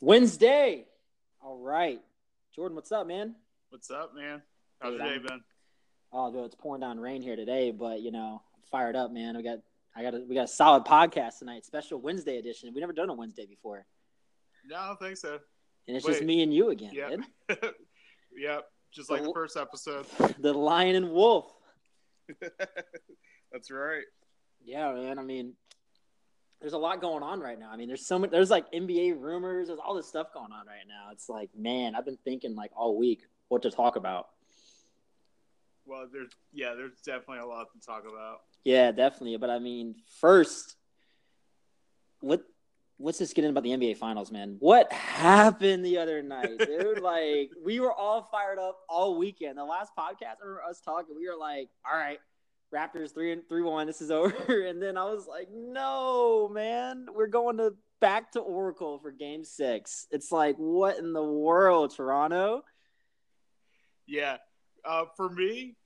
Wednesday. All right. Jordan, what's up, man? What's up, man? How's your day been? Oh, dude, it's pouring down rain here today, but you know, I'm fired up, man. We got I got a, we got a solid podcast tonight, special Wednesday edition. We never done a Wednesday before, No, I don't think so. and it's just me and you again, Yeah. dude. yep, just like the first episode. The Lion and Wolf. That's right. Yeah, man. I mean, there's a lot going on right now. I mean, there's so much. There's like NBA rumors. There's all this stuff going on right now. It's like, man, I've been thinking like all week what to talk about. Well, there's yeah, there's definitely a lot to talk about. Yeah, definitely. But I mean, first, what let's just get in about the NBA Finals, man. What happened the other night, dude? like, we were all fired up all weekend. The last podcast, I remember us talking. We were like, "All right, Raptors three and three one. This is over." And then I was like, "No, man, we're going to back to Oracle for Game Six. It's like, what in the world, Toronto? Yeah, uh, for me,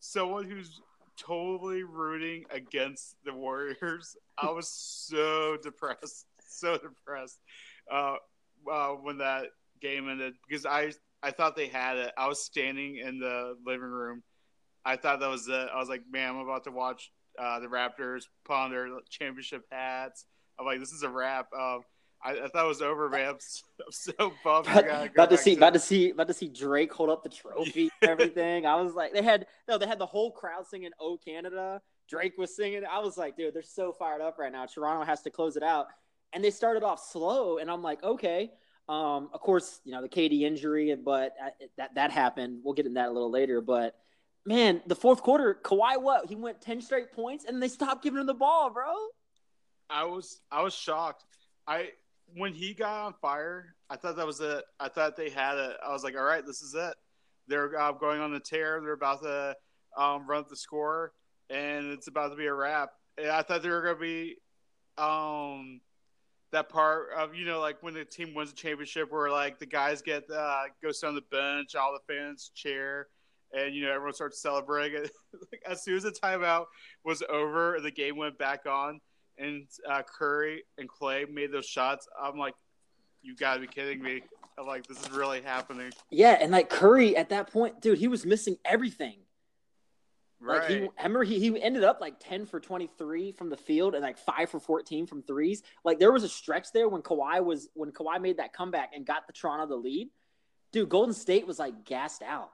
someone who's totally rooting against the Warriors, I was so depressed, so depressed uh, uh, when that game ended because I I thought they had it. I was standing in the living room. I thought that was it. I was like, man, I'm about to watch uh, the Raptors put on their championship hats. I'm like, this is a wrap. Um, I, I thought it was over, man. I'm so, I'm so bummed. I go about to see, about to see, about to see Drake hold up the trophy and everything. I was like, they had no, they had the whole crowd singing "Oh Canada." Drake was singing. I was like, dude, they're so fired up right now. Toronto has to close it out, and they started off slow, and I'm like, okay. Um, of course, you know the KD injury, but uh, that that happened. We'll get into that a little later, but. Man, the fourth quarter, Kawhi, what? He went ten straight points, and they stopped giving him the ball, bro. I was I was shocked. I when he got on fire, I thought that was it. I thought they had it. I was like, all right, this is it. They're uh, going on the tear. They're about to um, run up the score, and it's about to be a wrap. And I thought they were going to be um, that part of you know like when the team wins a championship, where like the guys get uh, go sit on the bench, all the fans cheer. And you know everyone starts celebrating. like, as soon as the timeout was over the game went back on, and uh, Curry and Clay made those shots, I'm like, you got to be kidding me. I'm like, this is really happening. Yeah, and like Curry at that point, dude, he was missing everything. Right. Like he, I remember he, he ended up like 10 for 23 from the field and like 5 for 14 from threes. Like there was a stretch there when Kawhi was when Kawhi made that comeback and got the Toronto the lead. Dude, Golden State was like gassed out.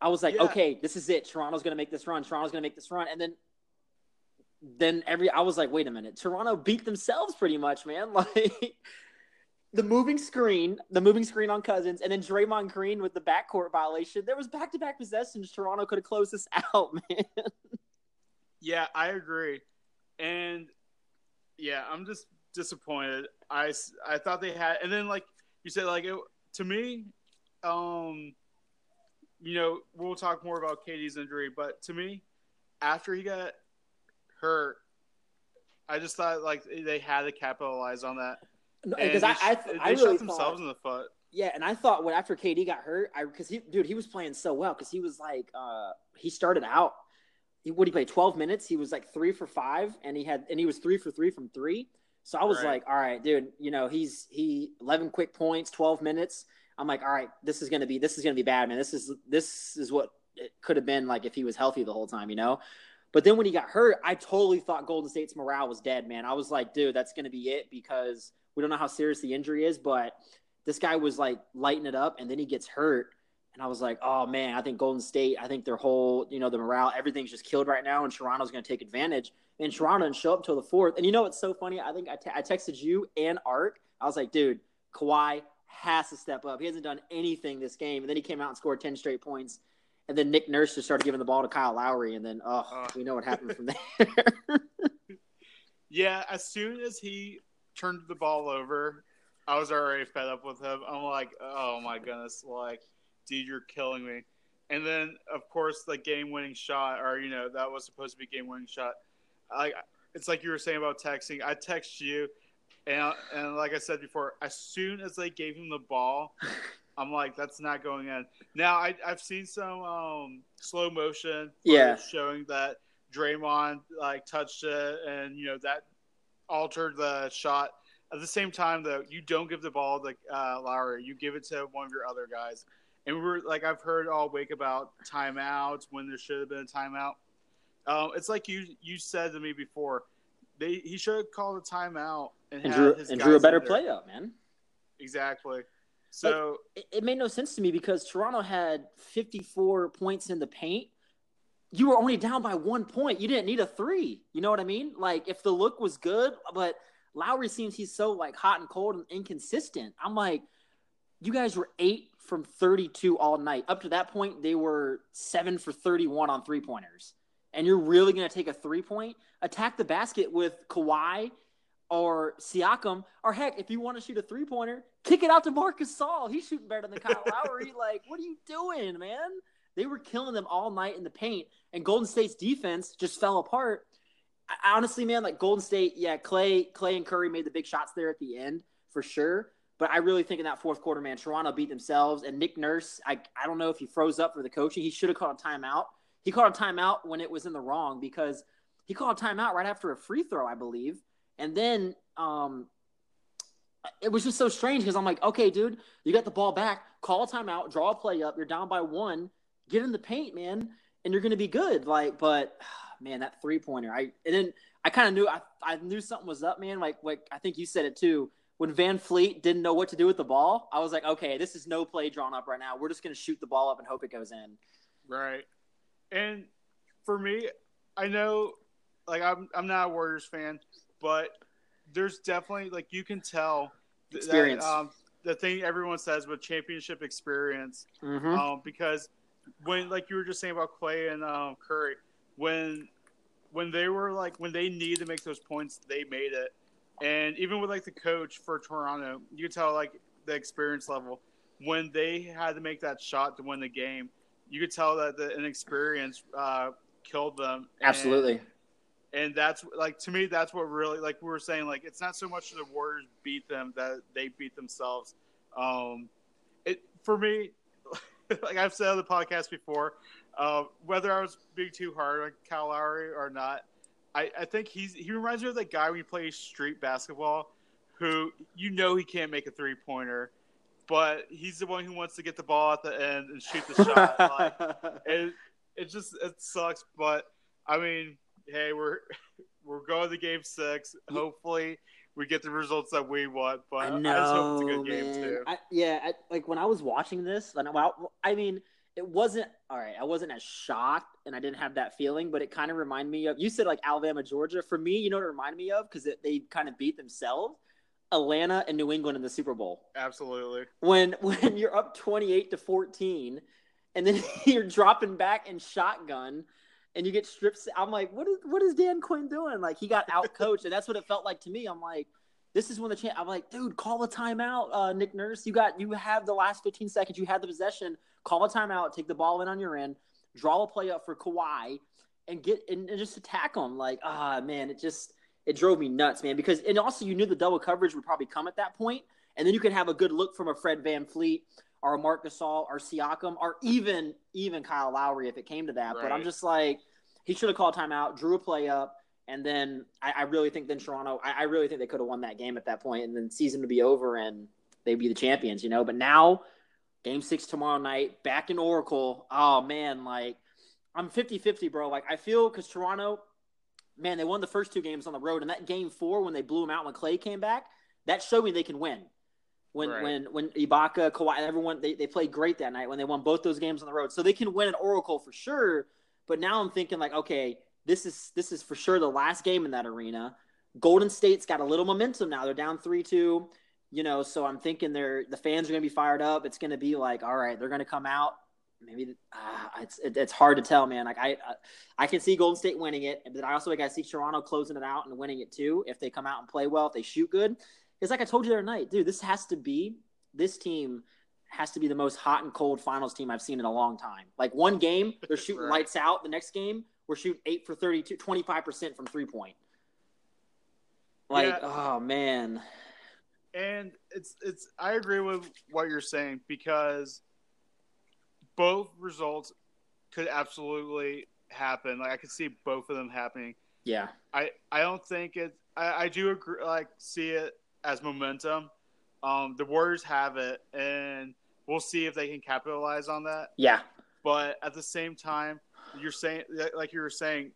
I was like, Yeah. okay, this is it. Toronto's gonna make this run. Toronto's gonna make this run. And then then every I was like, wait a minute. Toronto beat themselves pretty much, man. Like the moving screen, the moving screen on Cousins, and then Draymond Green with the backcourt violation. There was back to back possessions. Toronto could have closed this out, man. yeah, I agree. And yeah, I'm just disappointed. I I thought they had, and then like you said, like it, to me, um, you know, we'll talk more about KD's injury, but to me, after he got hurt, I just thought like they had to capitalize on that. Because And I, they, I, sh- I really shot themselves thought, in the foot. yeah, and I thought when after KD got hurt, I because he, dude, he was playing so well because he was like, uh, he started out, he what he played twelve minutes, he was like three for five, and he had and he was three for three from three. So I was Right. like, all right, dude, you know, he's he eleven quick points, twelve minutes. I'm like, all right, this is gonna be this is gonna be bad, man. This is this is what it could have been like if he was healthy the whole time, you know. But then when he got hurt, I totally thought Golden State's morale was dead, man. I was like, dude, that's gonna be it because we don't know how serious the injury is, but this guy was like lighting it up, and then he gets hurt, and I was like, oh man, I think Golden State, I think their whole, you know, the morale, everything's just killed right now, and Toronto's gonna take advantage. And Toronto didn't show up till the fourth. And you know what's so funny? I think I texted you and Art. I was like, dude, Kawhi has to step up. He hasn't done anything this game. And then he came out and scored 10 straight points. And then Nick Nurse just started giving the ball to Kyle Lowry. And then, oh, Uh. we know what happened from there. Yeah, as soon as he turned the ball over, I was already fed up with him. I'm like, oh my goodness, like, dude, you're killing me. And then, of course, the game-winning shot, or you know, that was supposed to be game-winning shot. I, it's like you were saying about texting. I text you, and and like I said before, as soon as they gave him the ball, I'm like, that's not going in. Now I, I've seen some um, slow motion, Yeah. showing that Draymond like touched it, and you know that altered the shot. at the same time, though, you don't give the ball to uh, Lowry. You give it to one of your other guys. And we are like, I've heard all week about timeouts when there should have been a timeout. Um, it's like you you said to me before. They he should have called a timeout and, and drew, and drew a better play up, man. Exactly. So like, it, it made no sense to me because Toronto had 54 points in the paint. You were only down by one point. You didn't need a three. You know what I mean? Like if the look was good, but Lowry seems he's so like hot and cold and inconsistent. I'm like, you guys were eight from 32 all night. Up to that point, they were seven for 31 on three pointers. And you're really going to take a three point, attack the basket with Kawhi or Siakam, or heck, if you want to shoot a three pointer, kick it out to Marcus Gasol. He's shooting better than Kyle Lowry. like, what are you doing, man? They were killing them all night in the paint, and Golden State's defense just fell apart. I, honestly, man, like Golden State, yeah, Clay, Clay and Curry made the big shots there at the end for sure. But I really think in that fourth quarter, man, Toronto beat themselves. And Nick Nurse, I, I don't know if he froze up for the coaching. He should have called a timeout. He called a timeout when it was in the wrong because he called a timeout right after a free throw, I believe. And then um, it was just so strange because I'm like, okay, dude, you got the ball back, call a timeout, draw a play up, you're down by one, get in the paint, man, and you're gonna be good. Like, but man, that three pointer, I and then I kind of knew I, I knew something was up, man. Like like I think you said it too. When VanVleet didn't know what to do with the ball, I was like, okay, this is no play drawn up right now. We're just gonna shoot the ball up and hope it goes in. Right. And for me, I know like I'm I'm not a Warriors fan, but there's definitely like you can tell experience. That, um, the thing everyone says with championship experience, mm-hmm. um, because when like you were just saying about Clay and um, Curry, when when they were like when they needed to make those points, they made it. And even with like the coach for Toronto, you could tell like the experience level when they had to make that shot to win the game. You could tell that the inexperience uh, killed them. Absolutely and that's like to me that's what really like we were saying like it's not so much the warriors beat them that they beat themselves. Um it for me like i've said on the podcast before uh, whether i was being too hard on Kyle Lowry or not I, I think he's he reminds me of that guy when he plays street basketball who you know he can't make a three pointer but he's the one who wants to get the ball at the end and shoot the shot. Like, it, it just it sucks. But i mean hey, we're we're going to game six. Hopefully, we get the results that we want. But I, know, I just hope it's a good man. game too. I, yeah, I, like when I was watching this, I mean, it wasn't all right. I wasn't as shocked, and I didn't have that feeling, but it kind of reminded me of. You said like Alabama, Georgia. For me, you know what it reminded me of because they kind of beat themselves. Atlanta and New England in the Super Bowl. Absolutely. When when you're up 28 to 14 and then you're dropping back in shotgun and you get strips. I'm like, what is what is Dan Quinn doing? Like he got out coached, and that's what it felt like to me. I'm like, this is when the chance. I'm like, dude, call a timeout, uh, Nick Nurse. You got you have the last 15 seconds. You had the possession. Call a timeout. Take the ball in on your end. Draw a play up for Kawhi, and get and, and just attack them. Like, ah, man, it just it drove me nuts, man. Because and also you knew the double coverage would probably come at that point, and then you could have a good look from a Fred VanVleet or Marc Gasol or Siakam or even even Kyle Lowry if it came to that. Right. But I'm just like he should have called timeout, drew a play up, and then I, I really think then Toronto I, I really think they could have won that game at that point and then season to be over and they'd be the champions, you know. But now game six tomorrow night, back in Oracle. Oh man, like I'm 50-50, bro. Like I feel because Toronto, man, they won the first two games on the road, and that game four when they blew them out when Clay came back, that showed me they can win when right. when when Ibaka, Kawhi, everyone they, they played great that night when they won both those games on the road. So they can win at Oracle for sure. But now I'm thinking like, okay, this is this is for sure the last game in that arena. Golden State's got a little momentum now. They're down three two. You know, so I'm thinking they're the fans are gonna be fired up. It's gonna be like, all right, they're gonna come out. Maybe uh, it's it, it's hard to tell, man. Like I, I can see Golden State winning it, but I also like I see Toronto closing it out and winning it too if they come out and play well, if they shoot good. It's like I told you the other night, dude. This has to be this team has to be the most hot and cold finals team I've seen in a long time. Like one game, they're shooting right. lights out. The next game, we're shooting eight for 32, 25% from three point. Like, yeah. oh man. And it's it's I agree with what you're saying because both results could absolutely happen. Like I could see both of them happening. Yeah. I I don't think it I, I do agree like see it as momentum. Um, the Warriors have it, and we'll see if they can capitalize on that. Yeah. But at the same time, you're saying, like you were saying,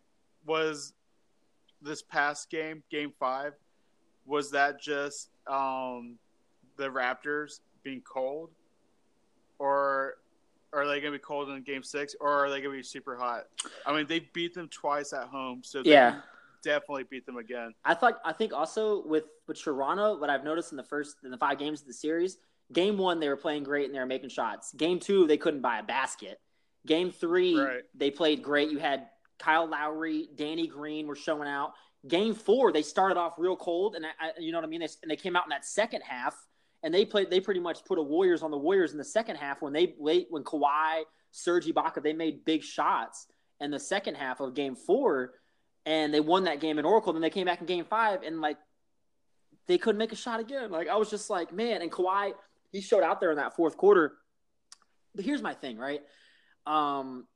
was this past game, Game Five, was that just um, the Raptors being cold, or are they going to be cold in Game Six, or are they going to be super hot? I mean, they beat them twice at home, so yeah, definitely beat them again. I thought I think also with with Toronto, what I've noticed in the first in the five games of the series, game one they were playing great and they were making shots. Game two they couldn't buy a basket. Game three Right. they played great. You had Kyle Lowry, Danny Green were showing out. Game four they started off real cold and I, I, you know what I mean. They, and they came out in that second half and they played. They pretty much put a Warriors on the Warriors in the second half when they late when Kawhi, Serge Ibaka they made big shots in the second half of Game four and they won that game in Oracle. Then they came back in Game Five, and like they couldn't make a shot again. Like I was just like, man. And Kawhi, he showed out there in that fourth quarter. But here's my thing, right? Um,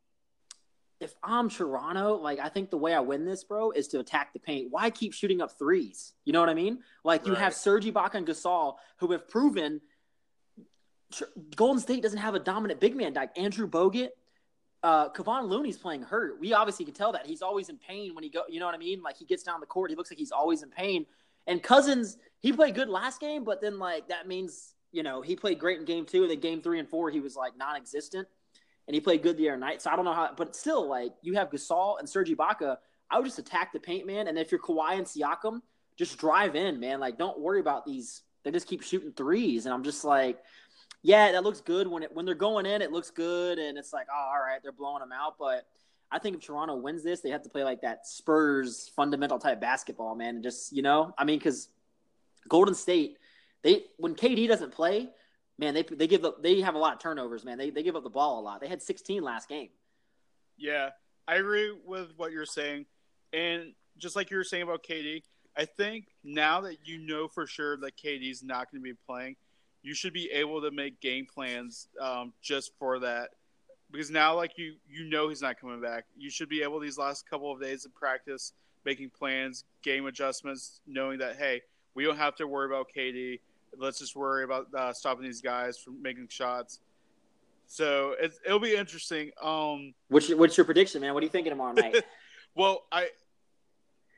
if I'm Toronto, like I think the way I win this, bro, is to attack the paint. Why keep shooting up threes? You know what I mean? Like you Right. have Serge Ibaka and Gasol who have proven Golden State doesn't have a dominant big man like Andrew Bogut. Uh, Kevon Looney's playing hurt. We obviously can tell that he's always in pain when he go. You know what I mean? Like he gets down the court, he looks like he's always in pain. And Cousins, he played good last game, but then like that means you know he played great in game two, and then game three and four he was like non-existent, and he played good the other night. So I don't know how, but still like you have Gasol and Serge Ibaka. I would just attack the paint, man. And if you're Kawhi and Siakam, just drive in, man. Like don't worry about these. They just keep shooting threes, and I'm just like, yeah, that looks good when it when they're going in. It looks good, and it's like, oh, all right, they're blowing them out. But I think if Toronto wins this, they have to play like that Spurs fundamental type basketball, man. And just you know, I mean, because Golden State, they when KD doesn't play, man, they they give up. They have a lot of turnovers, man. They they give up the ball a lot. They had 16 last game. Yeah, I agree with what you're saying, and just like you were saying about KD, I think now that you know for sure that KD's not going to be playing, you should be able to make game plans um, just for that. Because now, like you, you know he's not coming back. You should be able these last couple of days of practice, making plans, game adjustments, knowing that hey, we don't have to worry about KD. Let's just worry about uh, stopping these guys from making shots. So it's, it'll be interesting. Um, What's your, what's your prediction, man? What are you thinking tomorrow night? well, I,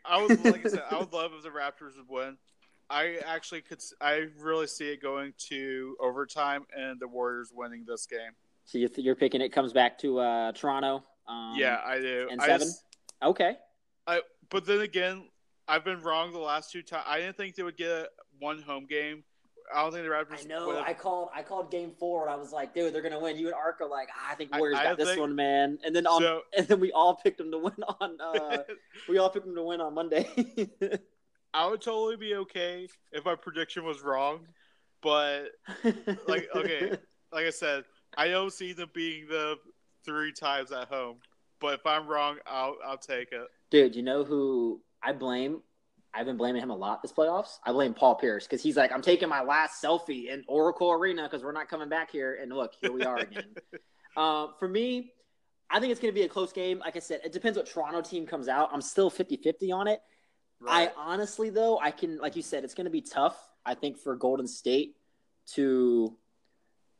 I would like I said, I would love if the Raptors would win. I actually could. I really see it going to overtime and the Warriors winning this game. so you you're picking it comes back to uh, Toronto. Um, yeah, I do. and seven? just- Okay. I, but then again, I've been wrong the last two times. I didn't think they would get one home game. I don't think the Raptors. I know. I called. I called game four, and I was like, "Dude, they're gonna win." You and Ark are like, ah, "I think I- Warriors I got this think- one, man." And then on, So- and then we all picked them to win on. Uh, we all picked them to win on Monday. I would totally be okay if my prediction was wrong, but like okay, like I said, I don't see them being the three times at home. But if I'm wrong, I'll I'll take it. Dude, you know who I blame? I've been blaming him a lot this playoffs. I blame Paul Pierce because he's like, I'm taking my last selfie in Oracle Arena because we're not coming back here. And look, here we are again. uh, for me, I think it's going to be a close game. Like I said, it depends what Toronto team comes out. I'm still 50 50 on it. Right. I honestly, though, I can, like you said, it's going to be tough. I think for Golden State to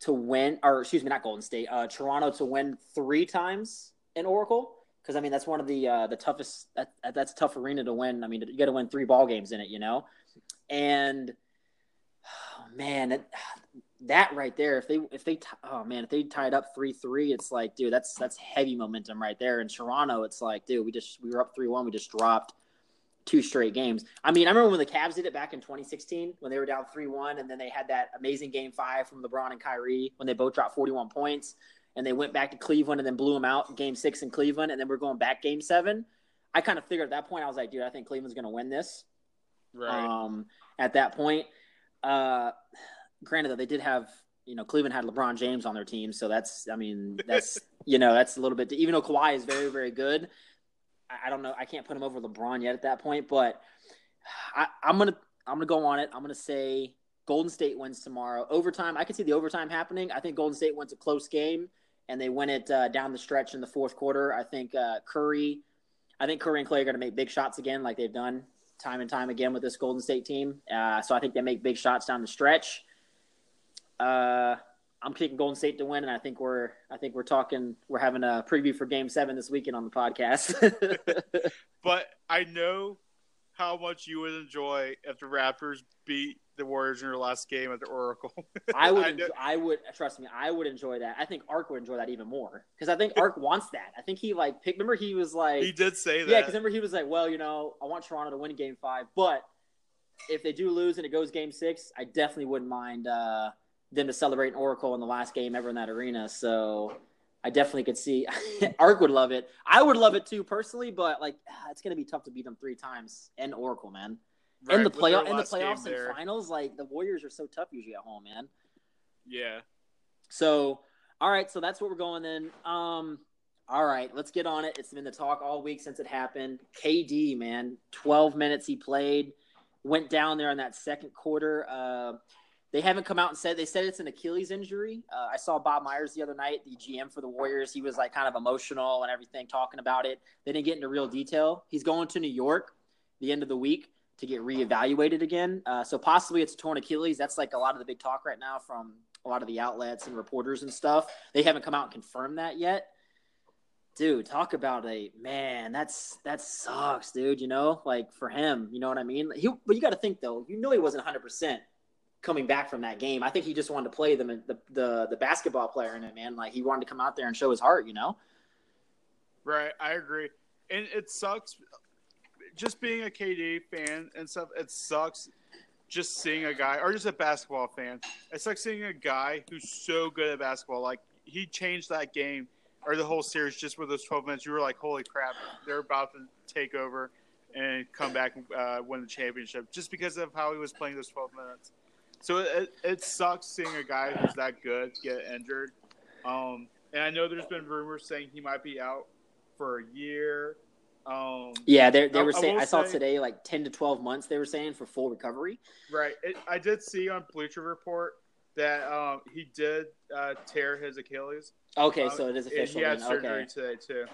to win, or excuse me, not Golden State, uh, Toronto to win three times in Oracle, because I mean that's one of the uh, the toughest. That, that- that's a tough arena to win. I mean, you got to win three ball games in it, you know, and oh, man, it, that right there, if they if they t- oh man, if they tied up three three, it's like, dude, that's that's heavy momentum right there. In Toronto, it's like, dude, we just we were up three one, we just dropped two straight games. I mean, I remember when the Cavs did it back in 2016 when they were down 3 1, and then they had that amazing game five from LeBron and Kyrie when they both dropped 41 points, and they went back to Cleveland and then blew them out game six in Cleveland, and then we're going back game seven. I kind of figured at that point, I was like, dude, I think Cleveland's going to win this. right. Um, at that point, uh, granted, though, they did have, you know, Cleveland had LeBron James on their team, so that's, I mean, that's, you know, that's a little bit, even though Kawhi is very, very good. I, don't know, I can't put him over LeBron yet at that point, but I, I'm gonna, I'm gonna go on it. I'm gonna say Golden State wins tomorrow. Overtime, I can see the overtime happening. I think Golden State wins a close game, and they win it uh, down the stretch in the fourth quarter. I think uh, Curry, I think Curry and Clay are gonna make big shots again, like they've done time and time again with this Golden State team. Uh, so I think they make big shots down the stretch. Uh, I'm picking Golden State to win, and I think we're I think we're talking we're having a preview for Game Seven this weekend on the podcast. but I know how much you would enjoy if the Raptors beat the Warriors in their last game at the Oracle. I would, I, enjoy, I, would trust me. I would enjoy that. I think Ark would enjoy that even more because I think Ark wants that. I think he like pick. Remember, he was like he did say that. Yeah, because remember he was like, well, you know, I want Toronto to win Game Five, but if they do lose and it goes Game Six, I definitely wouldn't mind. uh them to celebrate an Oracle in the last game ever in that arena. So I definitely could see Ark would love it. I would love it too personally, but like ah, it's gonna be tough to beat them three times and Oracle, man. Right, in the playoff in the playoffs and finals, like the Warriors are so tough usually at home, man. Yeah. So all right, so that's what we're going then. Um all right, let's get on it. It's been the talk all week since it happened. KD, man, 12 minutes he played, went down there in that second quarter. Uh, they haven't come out and said they said it's an Achilles injury. Uh, I saw Bob Myers the other night, the GM for the Warriors. He was like kind of emotional and everything, talking about it. They didn't get into real detail. He's going to New York the end of the week to get reevaluated again. Uh, so possibly it's torn Achilles. That's like a lot of the big talk right now from a lot of the outlets and reporters and stuff. They haven't come out and confirmed that yet. Dude, talk about a man. That's that sucks, dude. You know, like for him, you know what I mean. He, but you got to think though. You know, he wasn't 100 percent coming back from that game. I think he just wanted to play them the the the basketball player in it, man. Like he wanted to come out there and show his heart, you know. Right, I agree, and it sucks. Just being a KD fan and stuff, it sucks. Just seeing a guy, or just a basketball fan, it's like seeing a guy who's so good at basketball. Like he changed that game or the whole series just with those twelve minutes. You were like, "Holy crap, they're about to take over." and come back and uh, win the championship just because of how he was playing those 12 minutes. So it, it sucks seeing a guy who's that good get injured. Um, and I know there's been rumors saying he might be out for a year. Um, yeah, they, they were I, saying. I, I saw say, today like ten to twelve months. They were saying for full recovery. Right. It, I did see on Bleacher Report that um, he did uh, tear his Achilles. Okay, um, so it is official. he had surgery okay. today too.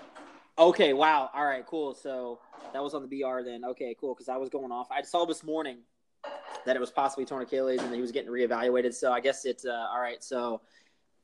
Okay. Wow. All right. Cool. So that was on the BR then. Okay. Cool. Because I was going off. I saw this morning that it was possibly torn Achilles and he was getting reevaluated. So I guess it's uh, all right. So,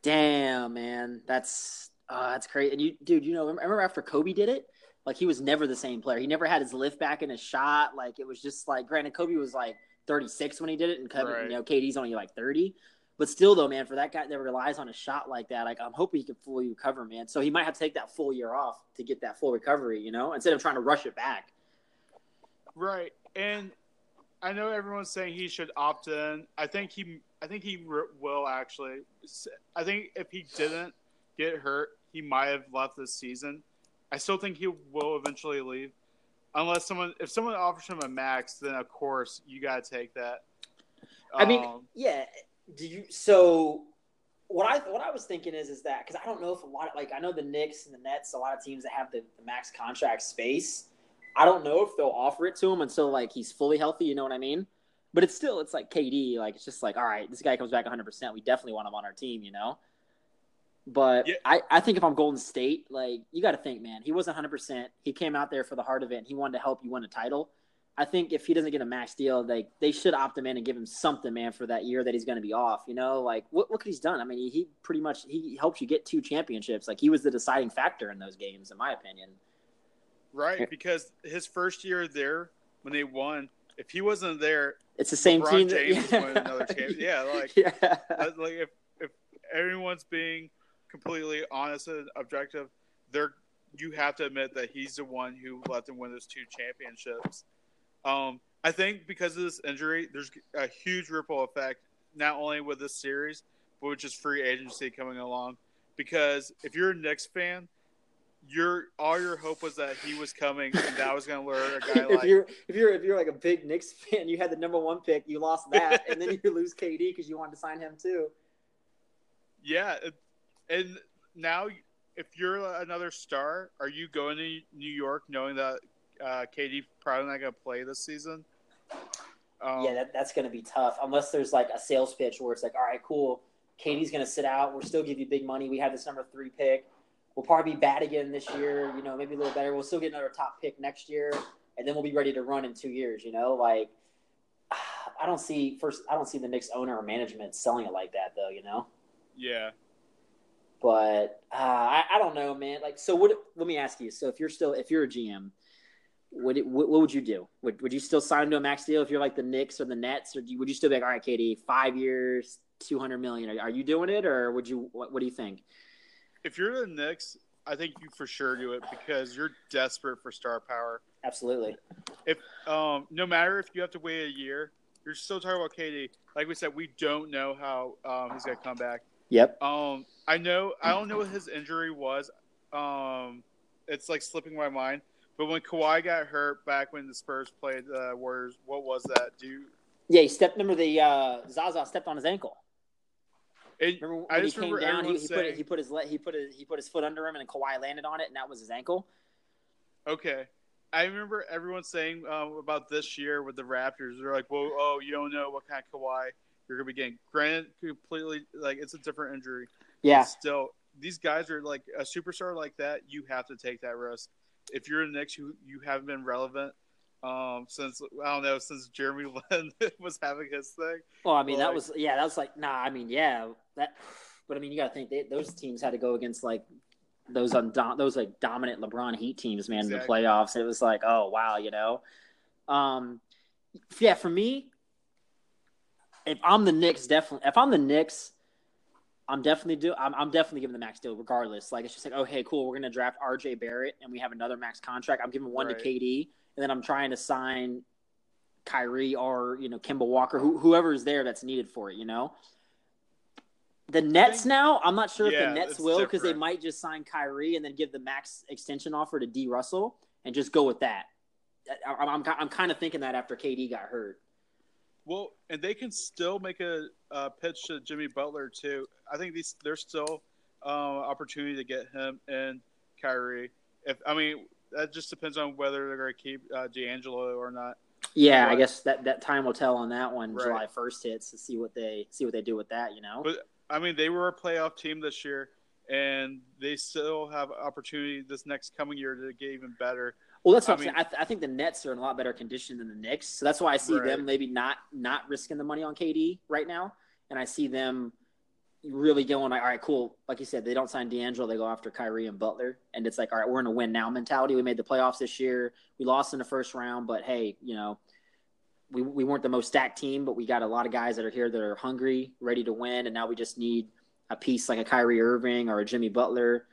damn, man, that's uh, that's crazy. And you, dude, you know, remember after Kobe did it? Like he was never the same player. He never had his lift back in his shot. Like it was just like, granted, Kobe was like 36 when he did it, and Kobe, right. you know, KD's only like 30. But still, though, man, for that guy that relies on a shot like that, like I'm hoping he can fully recover, man. So he might have to take that full year off to get that full recovery, you know, instead of trying to rush it back. Right, and I know everyone's saying he should opt in. I think he, I think he will actually. I think if he didn't get hurt, he might have left this season. I still think he will eventually leave, unless someone, if someone offers him a max, then of course you got to take that. I mean, um, yeah. Do you so? What I what I was thinking is is that because I don't know if a lot of like I know the Knicks and the Nets, a lot of teams that have the, the max contract space I don't know if they'll offer it to him until like he's fully healthy. You know what I mean? But it's still it's like KD. Like it's just like all right, this guy comes back 100. percent We definitely want him on our team. You know. But yeah. I, I think if I'm Golden State, like you got to think, man, he wasn't 100. percent He came out there for the heart of it. and He wanted to help you win a title. I think if he doesn't get a max deal, they they should opt him in and give him something, man, for that year that he's going to be off. You know, like what what he's done? I mean, he, he pretty much he helps you get two championships. Like he was the deciding factor in those games, in my opinion. Right, because his first year there when they won, if he wasn't there, it's the same LeBron team. James that, yeah. another champion. Yeah, like yeah. like if if everyone's being completely honest and objective, they're you have to admit that he's the one who let them win those two championships. Um, I think because of this injury, there's a huge ripple effect, not only with this series, but with just free agency coming along. Because if you're a Knicks fan, your all your hope was that he was coming and that was going to lure a guy if like you're if you're if you're like a big Knicks fan, you had the number one pick, you lost that, and then you lose KD because you wanted to sign him too. Yeah, and now if you're another star, are you going to New York knowing that uh, KD probably not going to play this season? Um, yeah, that, that's going to be tough unless there's like a sales pitch where it's like, all right, cool, KD's going to sit out. We'll still give you big money. We have this number three pick We'll probably be bad again this year. You know, maybe a little better. We'll still get another top pick next year. and then we'll be ready to run in two years. You know, like I don't see first. I don't see the Knicks owner or management selling it like that, though. You know. Yeah. But uh, I, I don't know, man. Like, so what? Let me ask you. So, if you're still, if you're a GM, what, what, what would you do? Would, would you still sign to a max deal if you're like the Knicks or the Nets, or you, would you still be like, all right, KD, five years, two hundred million? Are, are you doing it, or would you? What, what do you think? If you're the Knicks, I think you for sure do it because you're desperate for star power. Absolutely. If um, no matter if you have to wait a year, you're still talking about KD. Like we said, we don't know how um, he's gonna come back. Yep. Um, I know. I don't know what his injury was. Um, it's like slipping my mind. But when Kawhi got hurt back when the Spurs played the uh, Warriors, what was that? Do you? Yeah, he stepped. Remember the uh, Zaza stepped on his ankle. It, Remember when I he came remember down? He, he put he put his le- he put his, he put his foot under him, and Kawhi landed on it, and that was his ankle. Okay. I remember everyone saying um, about this year with the Raptors. They're like, "Well, oh, you don't know what kind of Kawhi you're gonna be getting." Granted, completely like it's a different injury. Yeah. Still, these guys are like a superstar like that. You have to take that risk. If you're the Knicks, you you haven't been relevant um, since I don't know since Jeremy Lin was having his thing. Well, I mean, that was yeah, that was like nah. I mean, yeah, that. But I mean, you got to think they, those teams had to go against like those undom- those like dominant LeBron Heat teams, man, in the playoffs. It was like, oh wow, you know. Um, yeah, for me, if I'm the Knicks, definitely. If I'm the Knicks, I'm definitely do. I'm, I'm definitely giving the max deal regardless. Like it's just like, oh hey, cool, we're gonna draft R.J. Barrett and we have another max contract. I'm giving one Right. to KD, and then I'm trying to sign Kyrie or you know Kemba Walker, who, whoever is there that's needed for it. You know. The Nets now, I'm not sure if the Nets will because they might just sign Kyrie and then give the max extension offer to D. Russell and just go with that. I, I'm, I'm kind of thinking that after KD got hurt. Well, and they can still make a, uh pitch to Jimmy Butler too. I think these there's still uh, opportunity to get him and Kyrie. If I mean, that just depends on whether they're going to keep uh, D'Angelo or not. Yeah, I guess that, that time will tell on that one. Right. July first hits to see what they see what they do with that. You know. But I mean, they were a playoff team this year, and they still have opportunity this next coming year to get even better. Well, that's what I am saying. I, th- I think the Nets are in a lot better condition than the Knicks, so that's why I see Right. them maybe not not risking the money on KD right now, and I see them really going like, all right, cool. Like you said, they don't sign D'Angelo, they go after Kyrie and Butler, and it's like, all right, we're in a win now mentality. We made the playoffs this year. We lost in the first round, but hey, you know, we we weren't the most stacked team, but we got a lot of guys that are here that are hungry, ready to win, and now we just need a piece like a Kyrie Irving or a Jimmy Butler.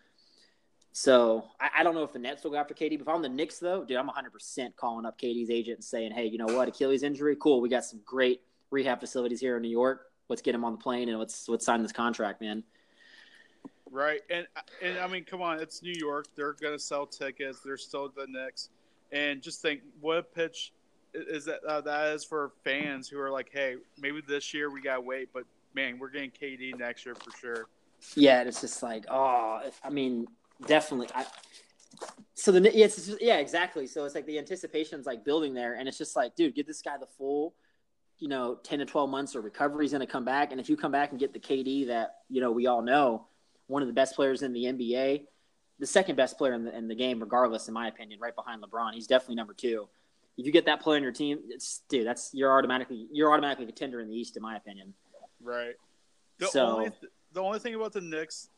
So I, I don't know if the Nets will go after KD. But if I'm the Knicks, though, dude, I'm 100 percent calling up KD's agent and saying, hey, you know what, Achilles injury, cool. We got some great rehab facilities here in New York. Let's get him on the plane and let's let's sign this contract, man. Right, and and I mean, come on, it's New York. They're going to sell tickets. They're still the Knicks, and just think what a pitch is that uh, that is for fans who are like, hey, maybe this year we got to wait, but man, we're getting KD next year for sure. Yeah, it's just like, oh, I mean, definitely. I, so the yeah, just, yeah, exactly. So it's like the anticipation's like building there, and it's just like, dude, give this guy the full, you know, ten to twelve months of recovery's going to come back, and if you come back and get the KD that you know we all know, one of the best players in the NBA, the second best player in the in the game, regardless, in my opinion, right behind LeBron, he's definitely number two. If you get that player on your team, it's dude, that's you're automatically you're automatically a contender in the East, in my opinion. Right. The So- only th- the only thing about the Knicks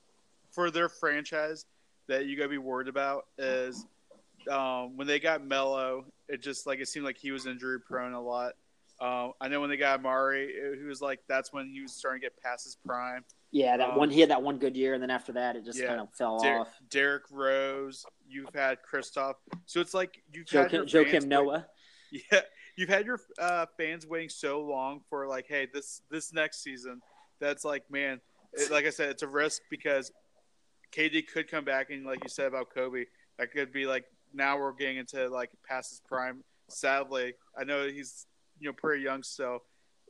for their franchise that you got to be worried about is um, when they got Melo, it just like it seemed like he was injury prone a lot. Um, I know when they got Mari, he was like that's when he was starting to get past his prime. Yeah, that Um, one he had that one good year, and then after that, it just Yeah. kind of fell Der- off. Derrick Rose, you've had Kristaps, so it's like you've Joe had Kim, Joakim Noah. Yeah, you've had your uh, fans waiting so long for like, hey, this this next season. That's like, man, it, like I said, it's a risk because KD could come back and, like you said about Kobe, that could be like now we're getting into like past his prime. Sadly, I know he's you know pretty young still,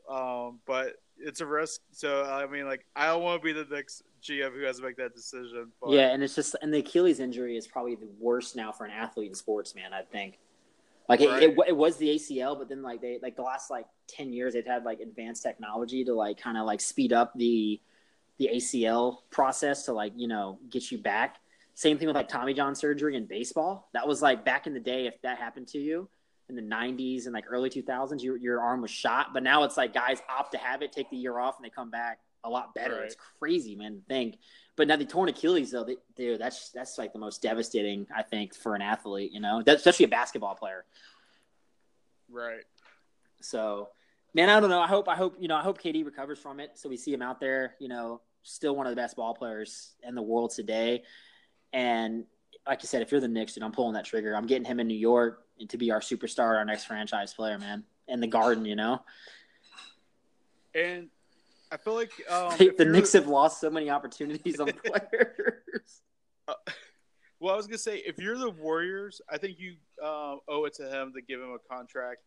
um, but it's a risk. So I mean, like I don't want to be the next GM who has to make that decision. But Yeah, and it's just and the Achilles injury is probably the worst now for an athlete in sports, man. I think. Like it, Right. it, it was the ACL, but then like they like the last like ten years they've had like advanced technology to like kind of like speed up the the ACL process to like you know get you back. Same thing with like Tommy John surgery in baseball. That was like back in the day. If that happened to you, in the 90s and like early 2000s, your your arm was shot. But now it's like guys opt to have it, take the year off, and they come back a lot better. Right. It's crazy, man. To think. But now the torn Achilles, though, they, dude, that's that's like the most devastating, I think, for an athlete. You know, that, especially a basketball player. Right. So, man, I don't know. I hope, I hope, you know, I hope KD recovers from it. So we see him out there, you know, still one of the best ball players in the world today. And like you said, if you're the Knicks, dude, I'm pulling that trigger. I'm getting him in New York to be our superstar, our next franchise player, man. In the Garden, you know. And I feel like um, the you're- Knicks have lost so many opportunities on players. Well, I was gonna say if you're the Warriors, I think you uh, owe it to him to give him a contract.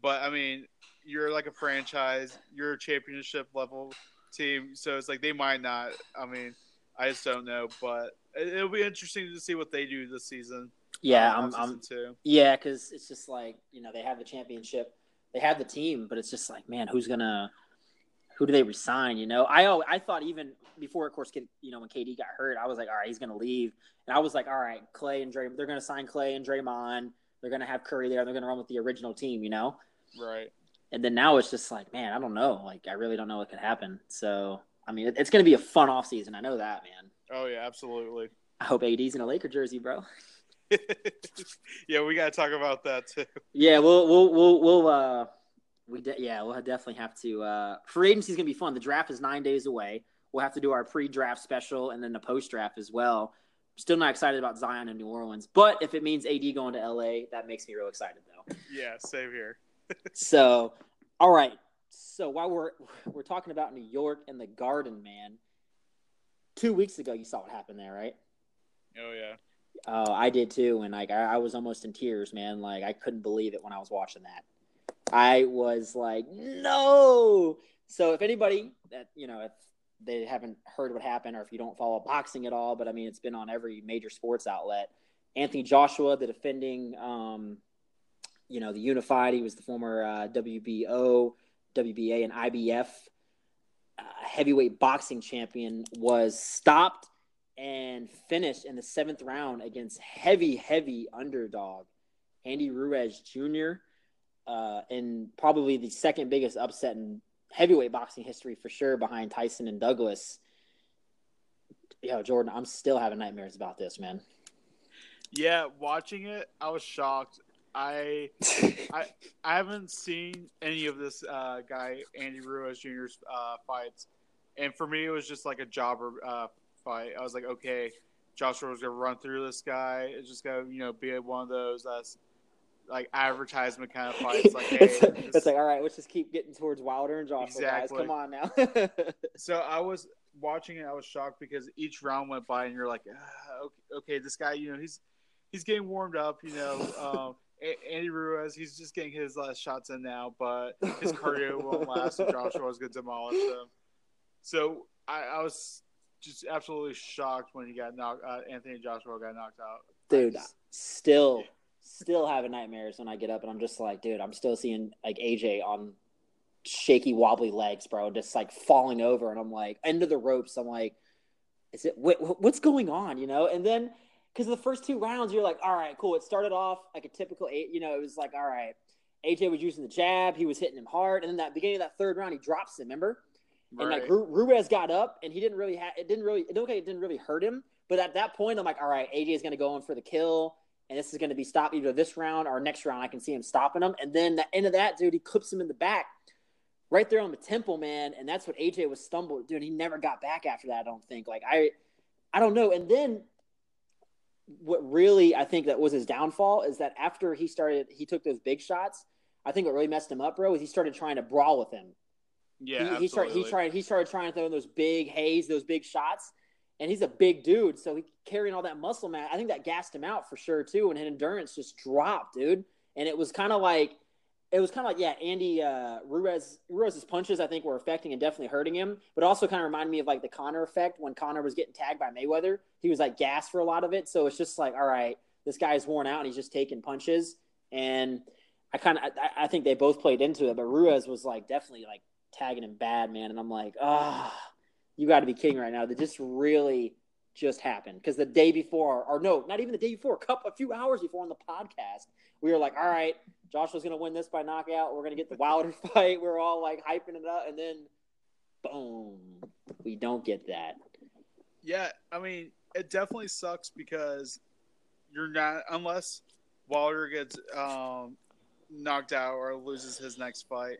But I mean, you're like a franchise, you're a championship level team, so it's like they might not. I mean, I just don't know, but it'll be interesting to see what they do this season. Yeah, I'm, I'm too. Yeah, because it's just like you know they have the championship, they have the team, but it's just like man, who's gonna, who do they resign? You know, I I thought even before, of course, you know when KD got hurt, I was like, all right, he's gonna leave, and I was like, all right, Clay and Dray, they're gonna sign Clay and Draymond, they're gonna have Curry there, they're gonna run with the original team, you know, Right. and then now it's just like, man, I don't know, like I really don't know what could happen. So I mean, it's gonna be a fun off season, I know that, man. Oh yeah, absolutely. I hope AD's in a Laker jersey, bro. yeah, we got to talk about that too. Yeah, we'll we'll we'll we'll uh we de- yeah we'll definitely have to uh free agency's gonna be fun. The draft is nine days away. We'll have to do our pre-draft special and then the post-draft as well. Still not excited about Zion in New Orleans, but if it means AD going to LA, that makes me real excited though. Yeah, same here. so, all right. So while we're we're talking about New York and the Garden, man, two weeks ago you saw what happened there, right? Oh yeah. Oh, I did too, and like I, I was almost in tears, man. Like I couldn't believe it when I was watching that. I was like, no. So if anybody that you know, if they haven't heard what happened, or if you don't follow boxing at all, but I mean, it's been on every major sports outlet. Anthony Joshua, the defending, um, you know, the unified. He was the former uh, WBO, WBA, and IBF uh, heavyweight boxing champion. Was stopped and finished in the seventh round against heavy, heavy underdog Andy Ruiz Jr. Uh, and probably the second biggest upset in heavyweight boxing history for sure, behind Tyson and Douglas. Yo, Jordan, I'm still having nightmares about this, man. Yeah, watching it, I was shocked. I I I haven't seen any of this uh, guy Andy Ruiz Jr.'s uh, fights, and for me, it was just like a jobber uh, fight. I was like, okay, Joshua was gonna run through this guy. It's just gonna you know be one of those uh, like advertisement kind of fights. Like, hey, it's, this- it's like, all right, let's just keep getting towards Wilder and Joshua, Exactly. guys. Come on now. so I was watching it. I was shocked because each round went by, and you're like, ah, okay, okay, this guy, you know, he's he's getting warmed up. You know, um, Andy Ruiz, he's just getting his last shots in now, but his cardio won't last. And Joshua's gonna demolish him. So I, I was just absolutely shocked when he got knocked. Uh, Anthony Joshua got knocked out. dude, just- still, still having nightmares when I get up and I'm just like, dude, I'm still seeing like AJ on shaky, wobbly legs, bro, just like falling over, and I'm like, end of the ropes. I'm like, is it what, what's going on, you know? And then because the first two rounds, you're like, all right, cool. It started off like a typical eight, you know, it was like, all right, AJ was using the jab, he was hitting him hard, and then that beginning of that third round, he drops him. Remember? And like Ru- Ruiz got up, and he didn't really have it. Didn't really. It okay. It didn't really hurt him. But at that point, I'm like, all right, AJ is going to go in for the kill, and this is going to be stopped either this round or next round. I can see him stopping him, and then the end of that, dude, he clips him in the back, right there on the temple, man, and that's what AJ was stumbled, dude. He never got back after that. I don't think. Like I, I don't know. And then what really I think that was his downfall is that after he started, he took those big shots. I think what really messed him up, bro, is he started trying to brawl with him yeah, he, he started he tried he started trying to throw those big haze, those big shots, and he's a big dude, so he carrying all that muscle man. I think that gassed him out for sure too, and his endurance just dropped, dude. And it was kind of like it was kind of like yeah, Andy uh, Ruiz Ruiz's punches I think were affecting and definitely hurting him, but also kind of reminded me of like the Conor effect when Conor was getting tagged by Mayweather. He was like gassed for a lot of it, so it's just like all right, this guy's worn out and he's just taking punches, and I kind of I, I think they both played into it, but Ruiz was like definitely like tagging him bad, man. And I'm like, ah, you got to be kidding right now. That just really just happened because the day before, or no, not even the day before, a couple, a few hours before on the podcast, we were like, all right, Joshua's gonna win this by knockout. We're gonna get the Wilder fight. We are all like hyping it up, and then boom, we don't get that. Yeah, I mean, it definitely sucks because you're not unless Wilder gets um, knocked out or loses his next fight,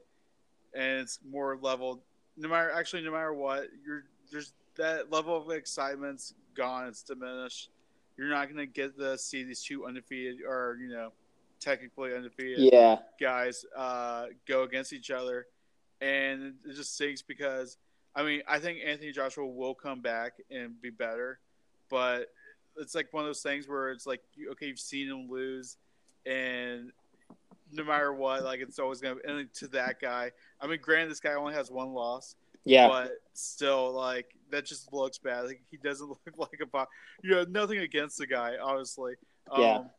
and it's more leveled. No matter actually, no matter what, you're there's that level of excitement's gone. It's diminished. You're not gonna get to see these two undefeated or you know technically undefeated yeah. guys uh, go against each other, and it just stinks because I mean I think Anthony Joshua will come back and be better, but it's like one of those things where it's like okay you've seen him lose, and no matter what like it's always gonna and to that guy. I mean, granted this guy only has one loss. Yeah, but still, like that just looks bad. Like he doesn't look like a, bot you know, nothing against the guy, obviously. Yeah. Um,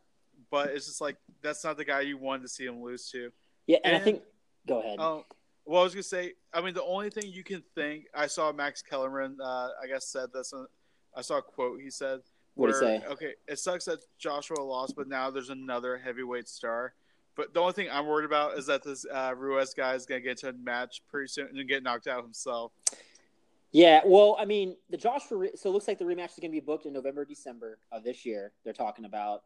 but it's just like that's not the guy you wanted to see him lose to. Yeah, and, and I think go ahead. Um, well, I was gonna say, I mean, the only thing you can think, I saw Max Kellerman, uh, I guess, said this. Uh, I saw a quote he said. What did he say? Okay, it sucks that Joshua lost, but now there's another heavyweight star. But the only thing I'm worried about is that this uh, Ruiz guy is gonna get to a match pretty soon and get knocked out himself. Yeah, well, I mean, the Joshua. So it looks like the rematch is going to be booked in November, December of this year. They're talking about,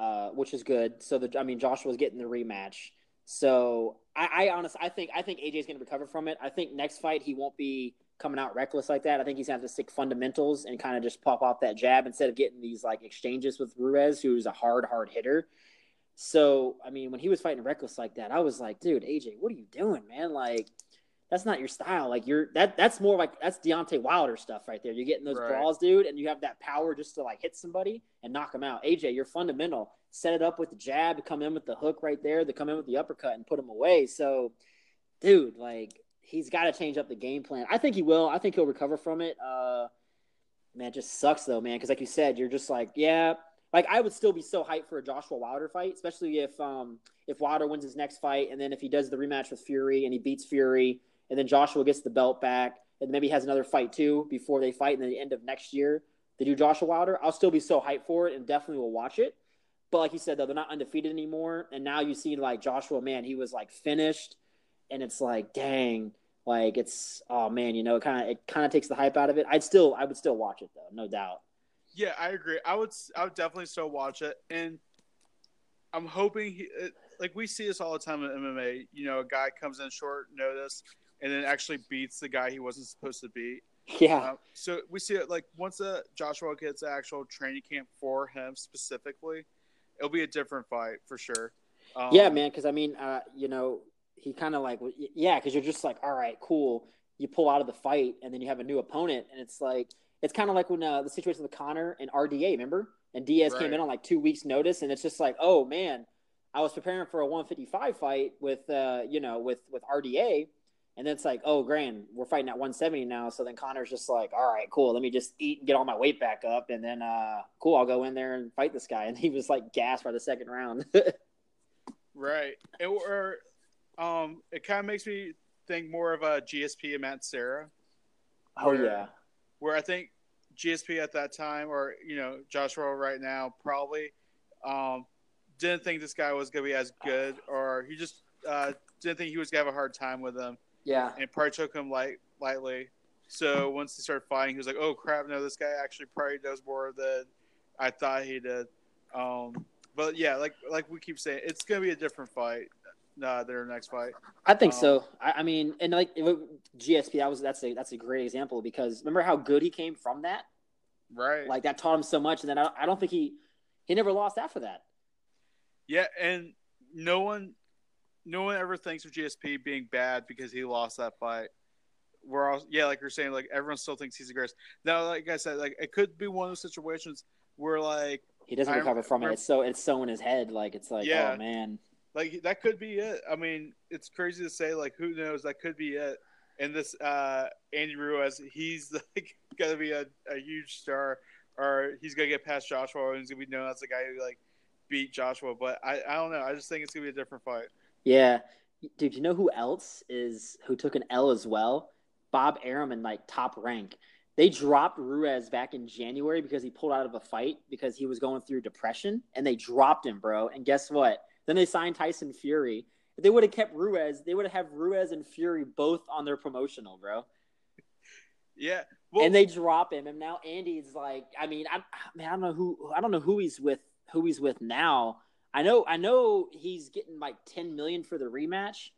uh, which is good. So the, I mean, Joshua's getting the rematch. So I, I honestly, I think, I think AJ's going to recover from it. I think next fight he won't be coming out reckless like that. I think he's going to have to stick fundamentals and kind of just pop off that jab instead of getting these like exchanges with Ruiz, who's a hard, hard hitter. So I mean, when he was fighting reckless like that, I was like, dude, AJ, what are you doing, man? Like. That's not your style. Like you're that. That's more like that's Deontay Wilder stuff right there. You're getting those Right. brawls, dude, and you have that power just to like hit somebody and knock them out. AJ, you're fundamental. Set it up with the jab, come in with the hook right there, to come in with the uppercut and put him away. So, dude, like he's got to change up the game plan. I think he will. I think he'll recover from it. Uh, man, it just sucks though, man. Because like you said, you're just like, yeah. Like I would still be so hyped for a Joshua Wilder fight, especially if um if Wilder wins his next fight, and then if he does the rematch with Fury and he beats Fury, and then Joshua gets the belt back, and maybe has another fight too before they fight, then the end of next year they do Joshua Wilder. I'll still be so hyped for it, and definitely will watch it. But like you said, though, they're not undefeated anymore, and now you see like Joshua, man, he was like finished, and it's like, dang, like it's oh man, you know, it kind of it kind of takes the hype out of it. I'd still I would still watch it though, no doubt. Yeah, I agree. I would I would definitely still watch it, and I'm hoping he it, like we see this all the time in MMA. You know, a guy comes in short notice and then actually beats the guy he wasn't supposed to beat. Yeah, Uh, so we see it like once a Joshua gets actual training camp for him specifically, it'll be a different fight for sure. Um, yeah, man. Because I mean, uh, you know, he kind of like yeah, because you're just like, all right, cool. You pull out of the fight, and then you have a new opponent, and it's like it's kind of like when uh, the situation with Conor and RDA, remember? And Diaz came in on like two weeks' notice, and it's just like, oh man, I was preparing for a 155 fight with uh, you know, with with RDA, and then it's like, oh, grand, we're fighting at 170 now. So then Conor's just like, all right, cool, let me just eat and get all my weight back up, and then uh, cool, I'll go in there and fight this guy. And he was like gassed by the second round. Right. It, or um, it kind of makes me think more of a GSP and Matt Serra. oh yeah. Where I think GSP at that time, or you know Joshua right now, probably um, didn't think this guy was going to be as good, or he just uh, didn't think he was going to have a hard time with him, Yeah. and probably took him light lightly. So once he started fighting, he was like, "Oh crap! No, this guy actually probably does more than I thought he did." Um, but yeah, like like we keep saying, it's going to be a different fight. Uh, their next fight. I think Um, so. I, I mean, and like GSP, that was that's a that's a great example because remember how good he came from that. Right. Like that taught him so much, and then I, I don't think he he never lost after that. Yeah, and no one, no one ever thinks of GSP being bad because he lost that fight. We're all, yeah, like you're saying, like everyone still thinks he's the greatest. Now, like I said, like it could be one of those situations where, like, He doesn't I recover from it. It's so it's so in his head. Like it's like, Yeah. oh man, like that could be it. I mean, it's crazy to say, like, who knows? That could be it. And this uh Andy Ruiz, he's like gonna be a, a huge star, or he's gonna get past Joshua, and he's gonna be known as the guy who like beat Joshua. But I, I don't know. I just think it's gonna be a different fight. yeah, dude. You know who else is who took an L as well? Bob Arum in like top rank. They dropped Ruiz back in January because he pulled out of a fight because he was going through depression, and they dropped him, bro. And guess what? Then they signed Tyson Fury. If they would have kept Ruiz, they would have had Ruiz and Fury both on their promotional, bro. Yeah. Well, and they drop him, and now Andy's like, I mean, I, man, I don't know who, I don't know who he's with, who he's with now. I know, I know he's getting like ten million for the rematch.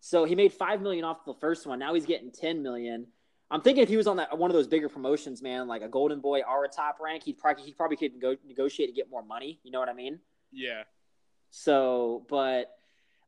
So he made five million off the first one. Now he's getting ten million. I'm thinking if he was on that one of those bigger promotions, man, like a Golden Boy or a top rank, he'd probably he probably could go, negotiate to get more money. You know what I mean? Yeah. So, but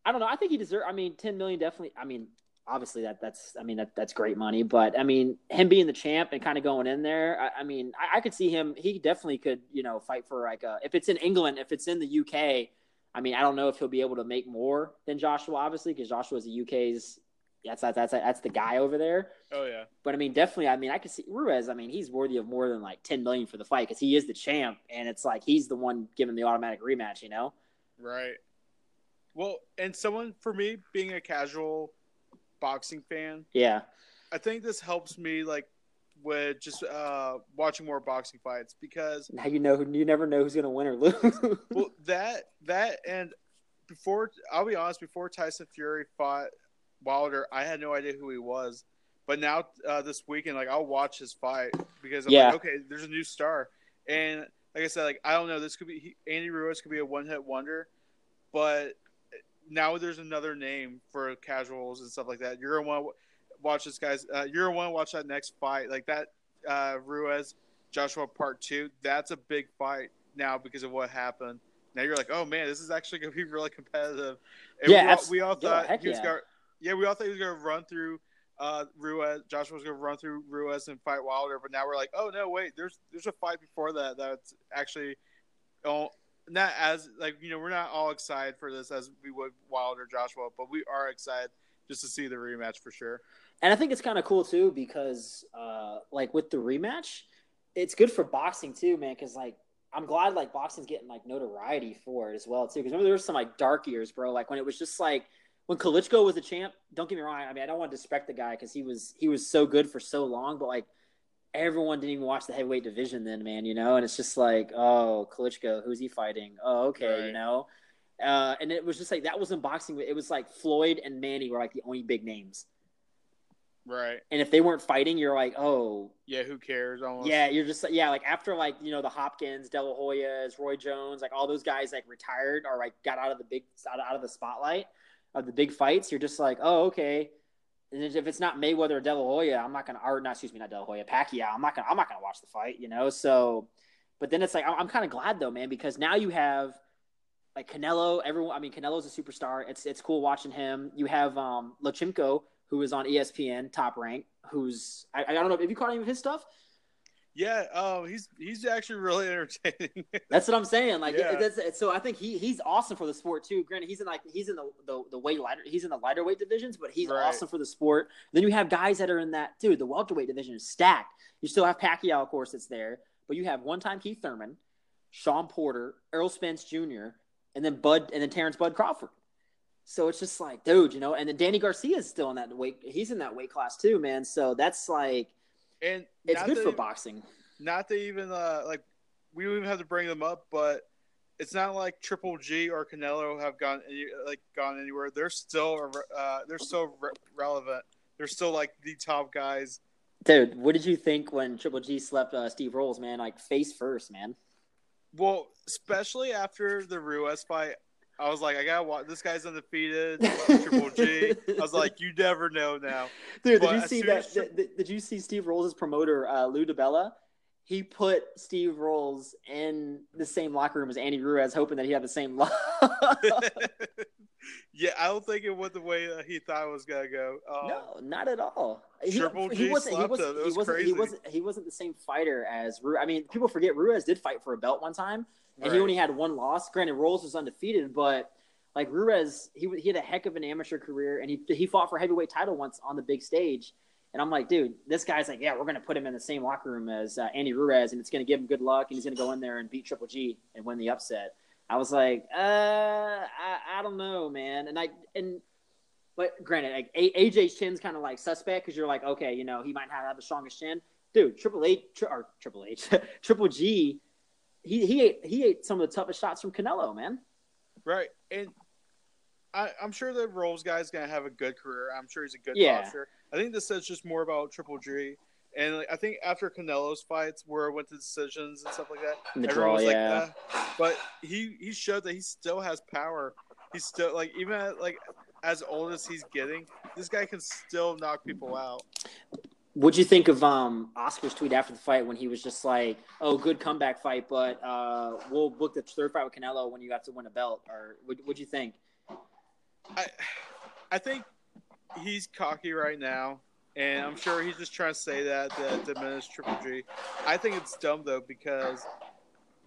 I don't know. I think he deserves. I mean, ten million definitely. I mean, obviously that that's I mean that that's great money. But I mean, him being the champ and kind of going in there, I, I mean, I, I, could see him. He definitely could, you know, fight for like a, if it's in England, if it's in the UK. I mean, I don't know if he'll be able to make more than Joshua, obviously, because Joshua is the UK's. That's that's that's that's the guy over there. Oh yeah. But I mean, definitely. I mean, I could see Ruiz. I mean, he's worthy of more than like ten million for the fight because he is the champ, and it's like he's the one giving the automatic rematch. You know. Right. Well, and someone for me being a casual boxing fan. Yeah. I think this helps me like with just uh, watching more boxing fights because now you know you never know who's gonna win or lose. well, that that and before I'll be honest, before Tyson Fury fought Wilder, I had no idea who he was. But now uh, this weekend, like I'll watch his fight because I'm yeah. like, okay, there's a new star, and like I said, like I don't know, this could be he, Andy Ruiz could be a one hit wonder, but now there's another name for casuals and stuff like that. You're gonna want to watch this guys. Uh, you're gonna want to watch that next fight, like that uh, Ruiz Joshua Part Two. That's a big fight now because of what happened. Now you're like, oh man, this is actually gonna be really competitive. And yeah, we all, we all thought yeah, he was yeah. gonna. Yeah, we all thought he was gonna run through uh, Ruiz. Joshua was gonna run through Ruiz and fight Wilder, but now we're like, oh no, wait, there's there's a fight before that that's actually. Oh, not as like you know we're not all excited for this as we would Wilder Joshua, but we are excited just to see the rematch for sure. And I think it's kind of cool too because uh, like with the rematch, it's good for boxing too, man. Because like I'm glad like boxing's getting like notoriety for it as well too. Because remember there was some like dark years, bro. Like when it was just like when Klitschko was a champ. Don't get me wrong. I mean I don't want to disrespect the guy because he was he was so good for so long, but like everyone didn't even watch the heavyweight division then, man, you know? And it's just like, oh, Klitschko, who's he fighting? Oh, okay, right. you know? Uh, and it was just like, that wasn't boxing. It was like Floyd and Manny were like the only big names. Right. And if they weren't fighting, you're like, oh. Yeah, who cares? Almost. Yeah, you're just, yeah, like after like, you know, the Hopkins, De La Hoyas, Roy Jones, like all those guys like retired or like got out of the big, out of, out of the spotlight of the big fights, you're just like, oh, okay and if it's not Mayweather or De La Hoya, I'm not gonna. Or not, excuse me, not De La Hoya, Pacquiao. I'm not gonna. I'm not gonna watch the fight. You know. So, but then it's like I'm, I'm kind of glad though, man, because now you have like Canelo. Everyone. I mean, Canelo's a superstar. It's it's cool watching him. You have um Lomachenko, who is on ESPN, top rank. Who's I, I don't know. if you caught any of his stuff? Yeah, um, he's he's actually really entertaining. that's what I'm saying. Like, yeah. that's, so I think he he's awesome for the sport too. Granted, he's in like he's in the the, the weight lighter he's in the lighter weight divisions, but he's right. awesome for the sport. Then you have guys that are in that too. The welterweight division is stacked. You still have Pacquiao, of course, that's there, but you have one time Keith Thurman, Shawn Porter, Errol Spence Jr., and then Bud and then Terence Bud Crawford. So it's just like, dude, you know, and then Danny Garcia is still in that weight. He's in that weight class too, man. So that's like and it's good for boxing. Not to even uh, like we don't even have to bring them up, but it's not like Triple G or Canelo have gone like gone anywhere. They're still uh, they're still re- relevant. They're still like the top guys. Dude, what did you think when Triple G slept uh, Steve Rolls, man? Like face first, man. Well, especially after the Ruiz fight, I was like, I gotta watch. This guy's undefeated. Triple G. I was like, you never know now. Dude, but did you see that? Tri- did, did, you see Steve Rolls' promoter, uh, Lou DiBella? He put Steve Rolls in the same locker room as Andy Ruiz, hoping that he had the same luck. yeah, I don't think it went the way uh, he thought it was gonna go. Um, no, not at all. He, Triple G he wasn't. He wasn't. Was he wasn't, he wasn't. He wasn't the same fighter as Ruiz. I mean, people forget Ruiz did fight for a belt one time and right. he only had one loss. Granted, Rolls was undefeated, but like Ruiz, he he had a heck of an amateur career, and he he fought for heavyweight title once on the big stage. And I'm like, dude, this guy's like, yeah, we're gonna put him in the same locker room as uh, Andy Ruiz, and it's gonna give him good luck, and he's gonna go in there and beat Triple G and win the upset. I was like, uh, I, I don't know, man. And I and but granted, like AJ's chin's kind of like suspect because you're like, okay, you know, he might not have the strongest chin, dude. Triple H or Triple H, Triple G he he ate he ate some of the toughest shots from Canelo, man. Right, and I, am sure the Rolls guy's gonna have a good career. I'm sure he's a good Yeah. boxer. I think this says just more about Triple G. And like, I think after Canelo's fights, where it went to decisions and stuff like that, the everyone draw, was yeah. like, uh, but he he showed that he still has power. He's still like even at, like as old as he's getting, this guy can still knock people out. What'd you think of um Oscar's tweet after the fight when he was just like, "Oh, good comeback fight, but uh, we'll book the third fight with Canelo when you have to win a belt." Or what? What'd you think? I I think he's cocky right now, and I'm sure he's just trying to say that to diminish Triple G. I think it's dumb though because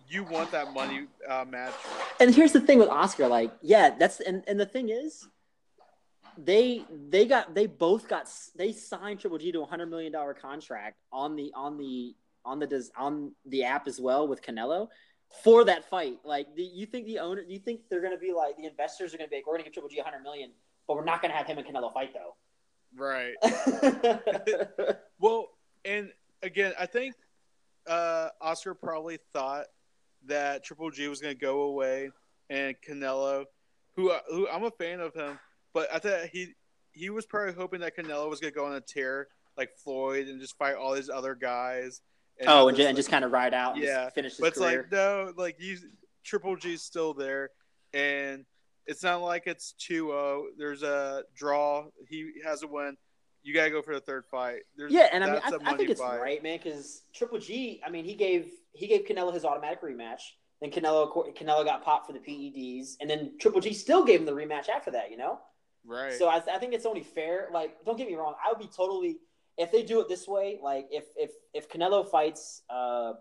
you want that money uh, match. And here's the thing with Oscar, like, yeah, that's and, and the thing is, they they got they both got they signed Triple G to a hundred million dollar contract on the on the on the on the app as well with Canelo for that fight. Like, do you think the owner? Do you think they're going to be like the investors are going to be like, we're going to give Triple G a hundred million, but we're not going to have him and Canelo fight though. Right. Well, and again, I think uh, Oscar probably thought that Triple G was going to go away, and Canelo, who who I'm a fan of him, but I thought he he was probably hoping that Canelo was going to go on a tear like Floyd and just fight all these other guys. oh, and, this, ju- and just kind of ride out and Yeah, finish but it's career. like no, like you, Triple G's still there, and it's not like it's 2-0. There's a draw. He has a win. You gotta go for the third fight. There's, Yeah, and I mean, I, I think it's fight. right, man, because Triple G. I mean, he gave he gave Canelo his automatic rematch. Then Canelo Canelo got popped for the PEDs, and then Triple G still gave him the rematch after that. You know, Right. so I, I think it's only fair. Like, don't get me wrong, I would be totally if they do it this way. Like, if if if Canelo fights uh,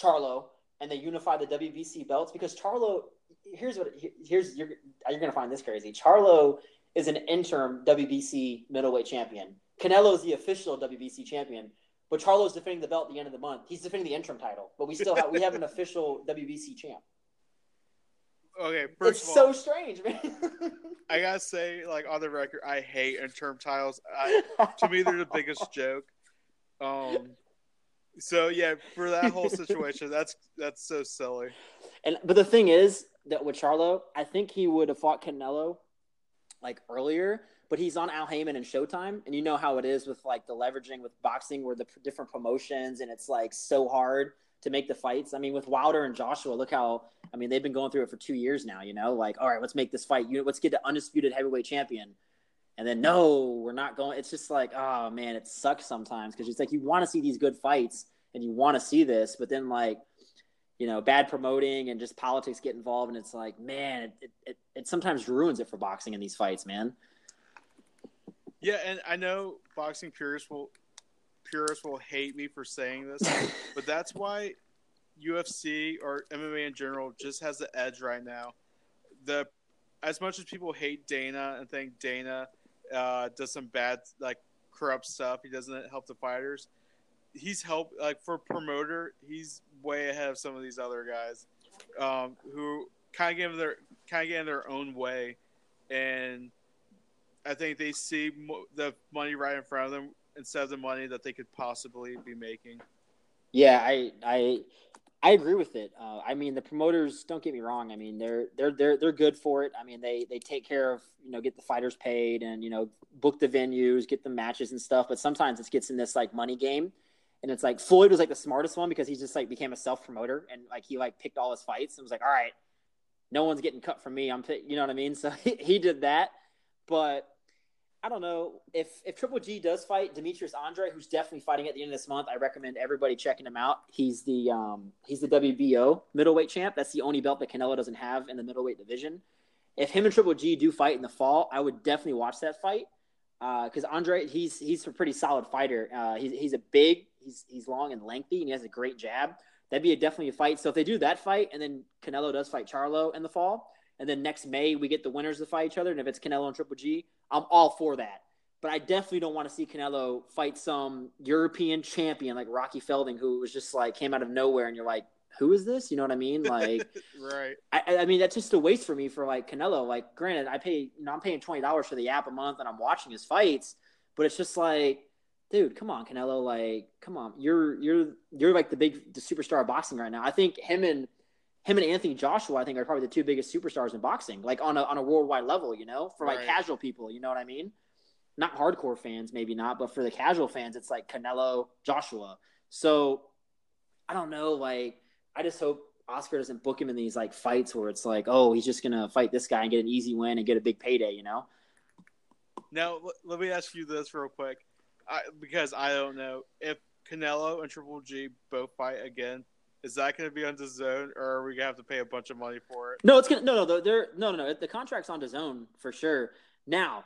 Charlo and they unify the WBC belts, because Charlo, here's what here's you're you're gonna find this crazy. Charlo is an interim WBC middleweight champion. Canelo is the official WBC champion, but Charlo's defending the belt at the end of the month. He's defending the interim title, but we still have we have an official WBC champ. Okay. First it's of all, so strange, man. I gotta say, like on the record, I hate interim titles. I, to me, they're the biggest joke. Um. So yeah, for that whole situation, that's that's so silly. And but the thing is that with Charlo, I think he would have fought Canelo like earlier, but he's on Al Haymon and Showtime, and you know how it is with like the leveraging with boxing, where the different promotions, and it's like so hard to make the fights. I mean, with Wilder and Joshua, look how I mean they've been going through it for two years now. You know, like all right, let's make this fight. You let's get the undisputed heavyweight champion. And then no, we're not going. It's just like, oh man, it sucks sometimes because it's like you want to see these good fights and you want to see this, but then like you know, bad promoting and just politics get involved, and it's like, man, it, it, it, it sometimes ruins it for boxing in these fights, man. Yeah, and I know boxing purists will purists will hate me for saying this, but that's why UFC or MMA in general just has the edge right now. The as much as people hate Dana and think Dana uh, does some bad like corrupt stuff, he doesn't help the fighters. He's helped like for promoter, he's way ahead of some of these other guys um, who kind of get in their kind of get in their own way, and I think they see mo- the money right in front of them instead of the money that they could possibly be making. Yeah, I I I agree with it. Uh, I mean, the promoters. Don't get me wrong. I mean, they're they're they're they're good for it. I mean, they they take care of you know get the fighters paid and you know book the venues, get the matches and stuff. But sometimes it gets in this like money game, and it's like Floyd was like the smartest one because he just like became a self promoter and like he like picked all his fights and was like, all right, no one's getting cut from me. I'm pick-" you know what I mean. So he, he did that, but. I don't know if if Triple G does fight Demetrius Andrade, who's definitely fighting at the end of this month. I recommend everybody checking him out. He's the um, he's the WBO middleweight champ. That's the only belt that Canelo doesn't have in the middleweight division. If him and Triple G do fight in the fall, I would definitely watch that fight because Andrade he's he's a pretty solid fighter. Uh, he's he's a big, he's he's long and lengthy, and he has a great jab. That'd be a, definitely a fight. So if they do that fight, and then Canelo does fight Charlo in the fall, and then next May we get the winners to fight each other, and if it's Canelo and Triple G, I'm all for that. But I definitely don't want to see Canelo fight some European champion like Rocky Fielding, who was just like came out of nowhere, and you're like, who is this? You know what I mean? Like, right. I, I mean, that's just a waste for me for like Canelo. Like, granted, I pay, you know, I'm paying twenty dollars for the app a month, and I'm watching his fights, but it's just like, dude, come on, Canelo, like, come on, you're you're you're like the big the superstar of boxing right now. I think him and him and Anthony Joshua, I think, are probably the two biggest superstars in boxing, like on a on a worldwide level. You know, for like Right. casual people. You know what I mean? Not hardcore fans, maybe not, but for the casual fans, it's like Canelo, Joshua. So I don't know. Like, I just hope Oscar doesn't book him in these like fights where it's like, oh, he's just gonna fight this guy and get an easy win and get a big payday. You know? Now, l- let me ask you this real quick, I, because I don't know if Canelo and Triple G both fight again. Is that going to be on the zone, or are we going to have to pay a bunch of money for it? No, it's gonna no no they're- no no no the contract's on the zone for sure. Now,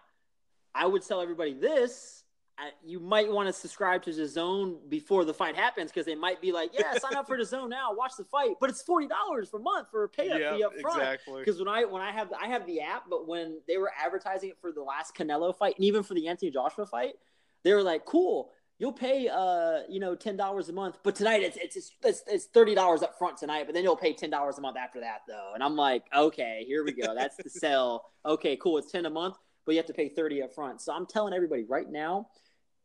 I would tell everybody this. uh, You might want to subscribe to the zone before the fight happens because they might be like, "Yeah, sign up for the zone now, watch the fight." But it's forty dollars per month for a pay up yeah, fee up front. exactly. Because when I when I have I have the app, but when they were advertising it for the last Canelo fight and even for the Anthony Joshua fight, they were like, "Cool, you'll pay uh you know ten dollars a month, but tonight it's it's it's, it's thirty dollars up front tonight, but then you'll pay ten dollars a month after that though." And I'm like, "Okay, here we go. That's the sell. Okay, cool. It's ten a month, but you have to pay thirty up front." So I'm telling everybody right now.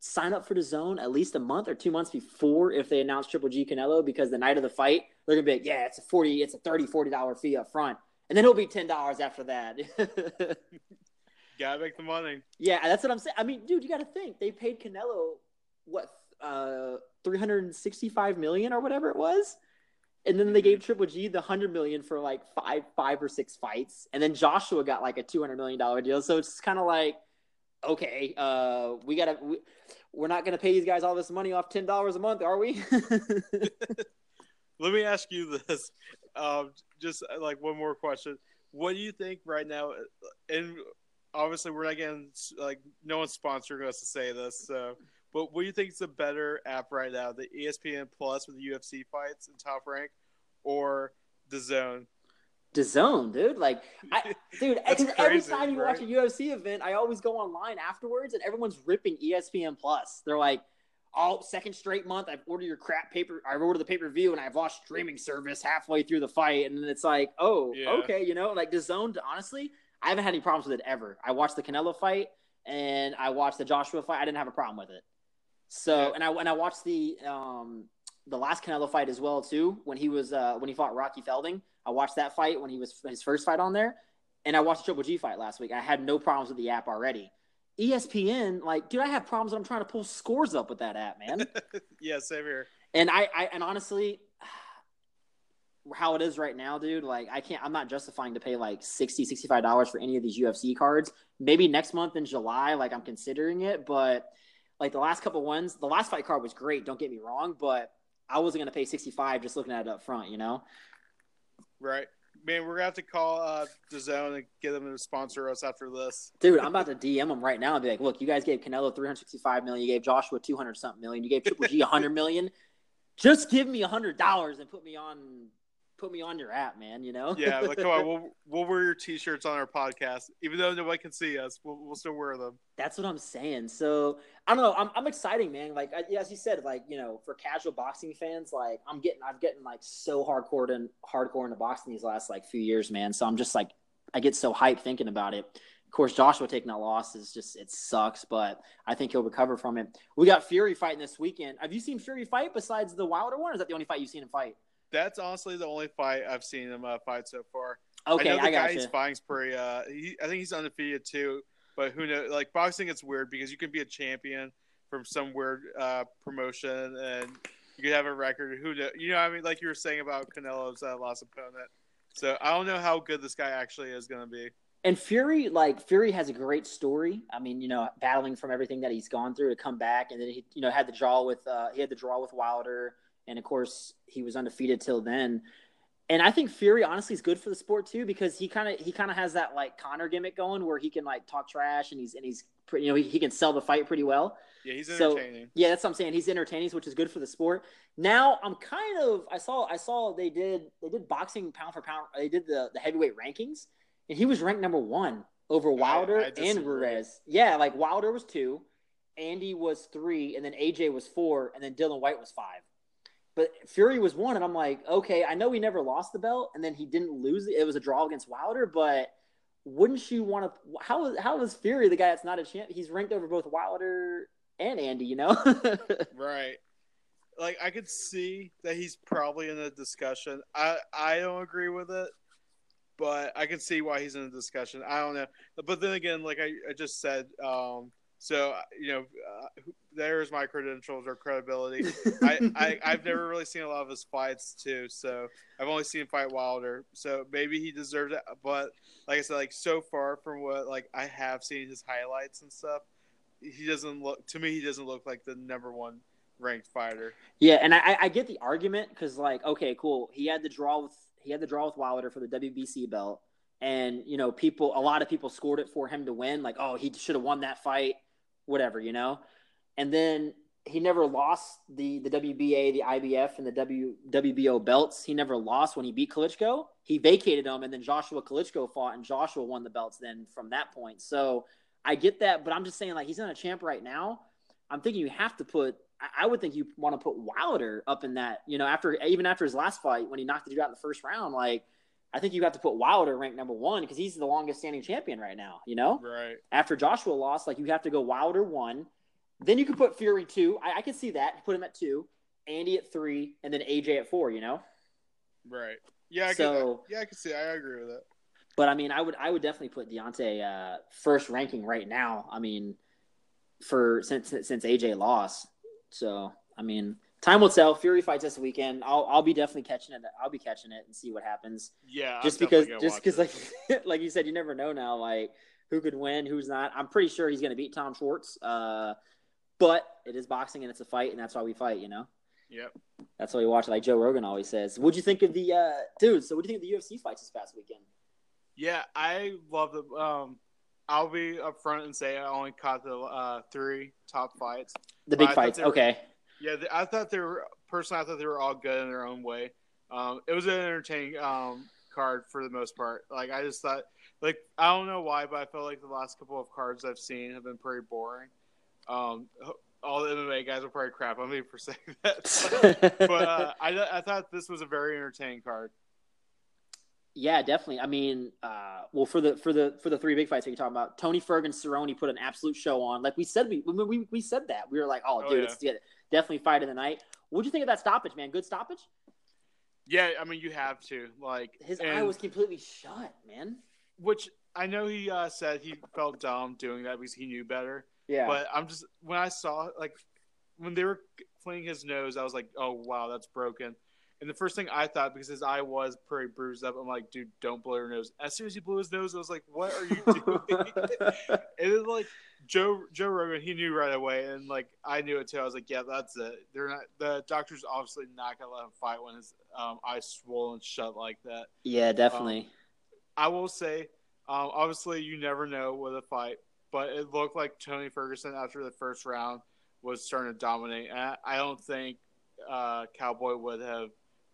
Sign up for the zone at least a month or two months before if they announce Triple G Canelo because the night of the fight they're gonna be like, yeah, it's a forty, it's a 30 40 dollar fee up front, and then it'll be ten dollars after that. Gotta make the money. yeah, that's what I'm saying. I mean, dude, you got to think they paid Canelo what uh 365 million or whatever it was, and then they gave Triple G the hundred million for like five five or six fights, and then Joshua got like a 200 million dollar deal. So it's kind of like, okay, uh, we gotta. We, we're not going to pay these guys all this money off ten dollars a month, are we? Let me ask you this. Um, just uh, like one more question. What do you think right now? And obviously, we're not getting like no one's sponsoring us to say this. So, but what do you think is a better app right now? The ESPN Plus with the UFC fights and Top Rank, or the Zone? The Zone, dude. Like, I, dude, because every time you watch a? UFC event, I always go online afterwards, and everyone's ripping ESPN Plus. They're like, "Oh, second straight month, I've ordered your crap paper. I've ordered the pay per view, and I've lost streaming service halfway through the fight." And then it's like, "Oh, Yeah. okay," you know, like the Zone, Honestly, I haven't had any problems with it ever. I watched the Canelo fight, and I watched the Joshua fight. I didn't have a problem with it. So, Yeah. and I and I watched the um the last Canelo fight as well too when he was uh when he fought Rocky Fielding. I watched that fight when he was his first fight on there, and I watched the Triple G fight last week. I had no problems with the app already. ESPN, like, dude, I have problems. I'm trying to pull scores up with that app, man. yeah, same here. and I, I, and honestly, how it is right now, dude, like, I can't. I'm not justifying to pay like 60 65 dollars for any of these UFC cards. Maybe next month in July, like, I'm considering it, but like the last couple ones, the last fight card was great. Don't get me wrong, but I wasn't gonna pay 65 just looking at it up front, you know. Right, man. We're gonna have to call uh, the Zone and get them to sponsor us after this. Dude, I'm about to DM them right now and be like, look, you guys gave Canelo 365 million, you gave Joshua 200 something million, you gave Triple G 100 million. Just give me $100 and put me on put me on your app, man, you know? Yeah, like come on, we'll we'll wear your T-shirts on our podcast, even though nobody can see us. We'll we'll still wear them. That's what I'm saying. So I don't know. I'm, I'm exciting, man. Like I, as you said, like you know, for casual boxing fans, like I'm getting, I'm getting like so hardcore and hardcore into boxing these last like few years, man. So I'm just like, I get so hyped thinking about it. Of course, Joshua taking that loss is just it sucks, but I think he'll recover from it. We got Fury fighting this weekend. Have you seen Fury fight besides the Wilder one? Or is that the only fight you've seen him fight? That's honestly the only fight I've seen him uh, fight so far. Okay, I know the I, guy he's fighting's pretty. Uh, he, I think he's undefeated too. But who knows? Like boxing, it's weird because you can be a champion from some weird uh, promotion, and you could have a record. Who know? You know, I mean, like you were saying about Canelo's uh, last opponent. So I don't know how good this guy actually is going to be. And Fury, like Fury, has a great story. I mean, you know, battling from everything that he's gone through to come back, and then he, you know, had the draw with uh, he had the draw with Wilder, and of course he was undefeated till then. And I think Fury honestly is good for the sport too because he kind of he kind of has that like Conor gimmick going where he can like talk trash and he's and he's pretty, you know he, he can sell the fight pretty well. Yeah, he's So- entertaining. Yeah, that's what I'm saying. He's entertaining, which is good for the sport. Now I'm kind of I saw I saw they did they did boxing pound for pound. They did the the heavyweight rankings, and he was ranked number one over Wilder I and disagree. Ruiz. Yeah, like Wilder was two, Andy was three, and then AJ was four, and then Dillian Whyte was five. But Fury was one, and I'm like, okay, I know he never lost the belt, and then he didn't lose it. It was a draw against Wilder, but wouldn't you want to? How how is Fury the guy that's not a champ? He's ranked over both Wilder and Andy, you know. Right. like I could see that he's probably in a discussion. I I don't agree with it, but I can see why he's in a discussion. I don't know, but then again, like I, I just said, um, so you know, uh, there's my credentials or credibility. I, I I've never really seen a lot of his fights too, so I've only seen fight Wilder. So maybe he deserves it, but like I said, like so far from what like I have seen his highlights and stuff, he doesn't look to me. He doesn't look like the number one ranked fighter. Yeah, and I, I get the argument because like okay, cool, he had the draw with he had the draw with Wilder for the WBC belt, and you know people a lot of people scored it for him to win. Like oh, he should have won that fight, whatever, you know. And then he never lost the the WBA, the IBF, and the W WBO belts. He never lost when he beat Klitschko. He vacated them, and then Joshua Klitschko fought, and Joshua won the belts. Then from that point, so I get that, but I'm just saying like he's not a champ right now. I'm thinking you have to put. I would think you want to put Wilder up in that. You know, after even after his last fight when he knocked the dude out in the first round, like I think you have to put Wilder ranked number one because he's the longest standing champion right now. You know, right after Joshua lost, like you have to go Wilder one, then you could put Fury two. I, I could see that. Put him at two, Andy at three, and then AJ at four. You know, right? Yeah, I so, yeah, I can see. I agree with that. But I mean, I would I would definitely put Deontay uh, first ranking right now. I mean, for since since AJ lost. So I mean, time will tell. Fury fights this weekend. I'll I'll be definitely catching it. I'll be catching it and see what happens. Yeah, just because just because like like you said, you never know now. Like who could win, who's not. I'm pretty sure he's going to beat Tom Schwarz. Uh, but it is boxing and it's a fight, and that's why we fight. You know. Yep. That's why we watch. Like Joe Rogan always says. What'd you think of the uh, dude? So what do you think of the UFC fights this past weekend? Yeah, I love the. Um, I'll be upfront and say I only caught the uh, three top fights. The big fights, okay. Yeah, I thought they were personally. I thought they were all good in their own way. Um, it was an entertaining um, card for the most part. Like I just thought, like I don't know why, but I felt like the last couple of cards I've seen have been pretty boring. Um, all the MMA guys will probably crap on me for saying that, but uh, I, I thought this was a very entertaining card. Yeah, definitely. I mean, uh, well, for the for the for the three big fights that you're talking about, Tony Ferguson, Cerrone put an absolute show on. Like we said, we we, we said that we were like, oh, oh dude, yeah. it's definitely fight of the night. What'd you think of that stoppage, man? Good stoppage. Yeah, I mean, you have to like his eye was completely shut, man. Which I know he uh, said he felt dumb doing that because he knew better. Yeah, but I'm just when I saw like when they were cleaning his nose, I was like, oh wow, that's broken. And the first thing I thought, because his eye was pretty bruised up, I'm like, dude, don't blow your nose. As soon as he blew his nose, I was like, what are you doing? and then like Joe Joe Rogan, he knew right away, and like I knew it too. I was like, yeah, that's it. They're not the doctor's obviously not gonna let him fight when his um, eyes swollen shut like that. Yeah, definitely. Um, I will say, um, obviously, you never know with a fight, but it looked like Tony Ferguson after the first round was starting to dominate. And I don't think uh, Cowboy would have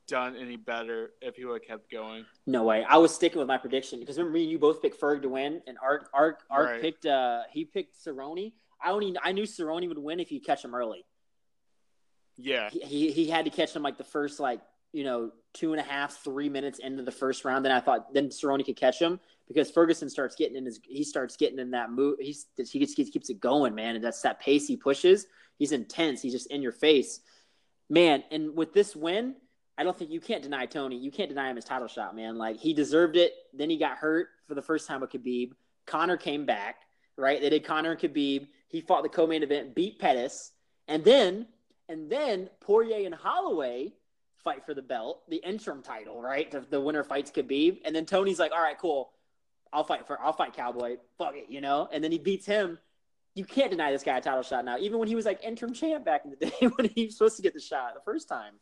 done any better if he would have kept going. No way. I was sticking with my prediction because remember me and you both picked Ferg to win, and Art Art Art right. picked uh he picked Cerrone. I only I knew Cerrone would win if you catch him early. Yeah. He, he, he had to catch him like the first like you know two and a half three minutes into the first round. Then I thought then Cerrone could catch him because Ferguson starts getting in his he starts getting in that move. He's he he keeps it going, man, and that's that pace he pushes. He's intense. He's just in your face, man. And with this win I don't think you can't deny Tony. You can't deny him his title shot, man. Like he deserved it. Then he got hurt for the first time with Khabib. Conor came back, right? They did Conor and Khabib. He fought the co-main event, beat Pettis, and then and then Poirier and Holloway fight for the belt, the interim title, right? The, the winner fights Khabib, and then Tony's like, "All right, cool, I'll fight for I'll fight Cowboy, fuck it, you know." And then he beats him. You can't deny this guy a title shot now, even when he was like interim champ back in the day when he was supposed to get the shot the first time.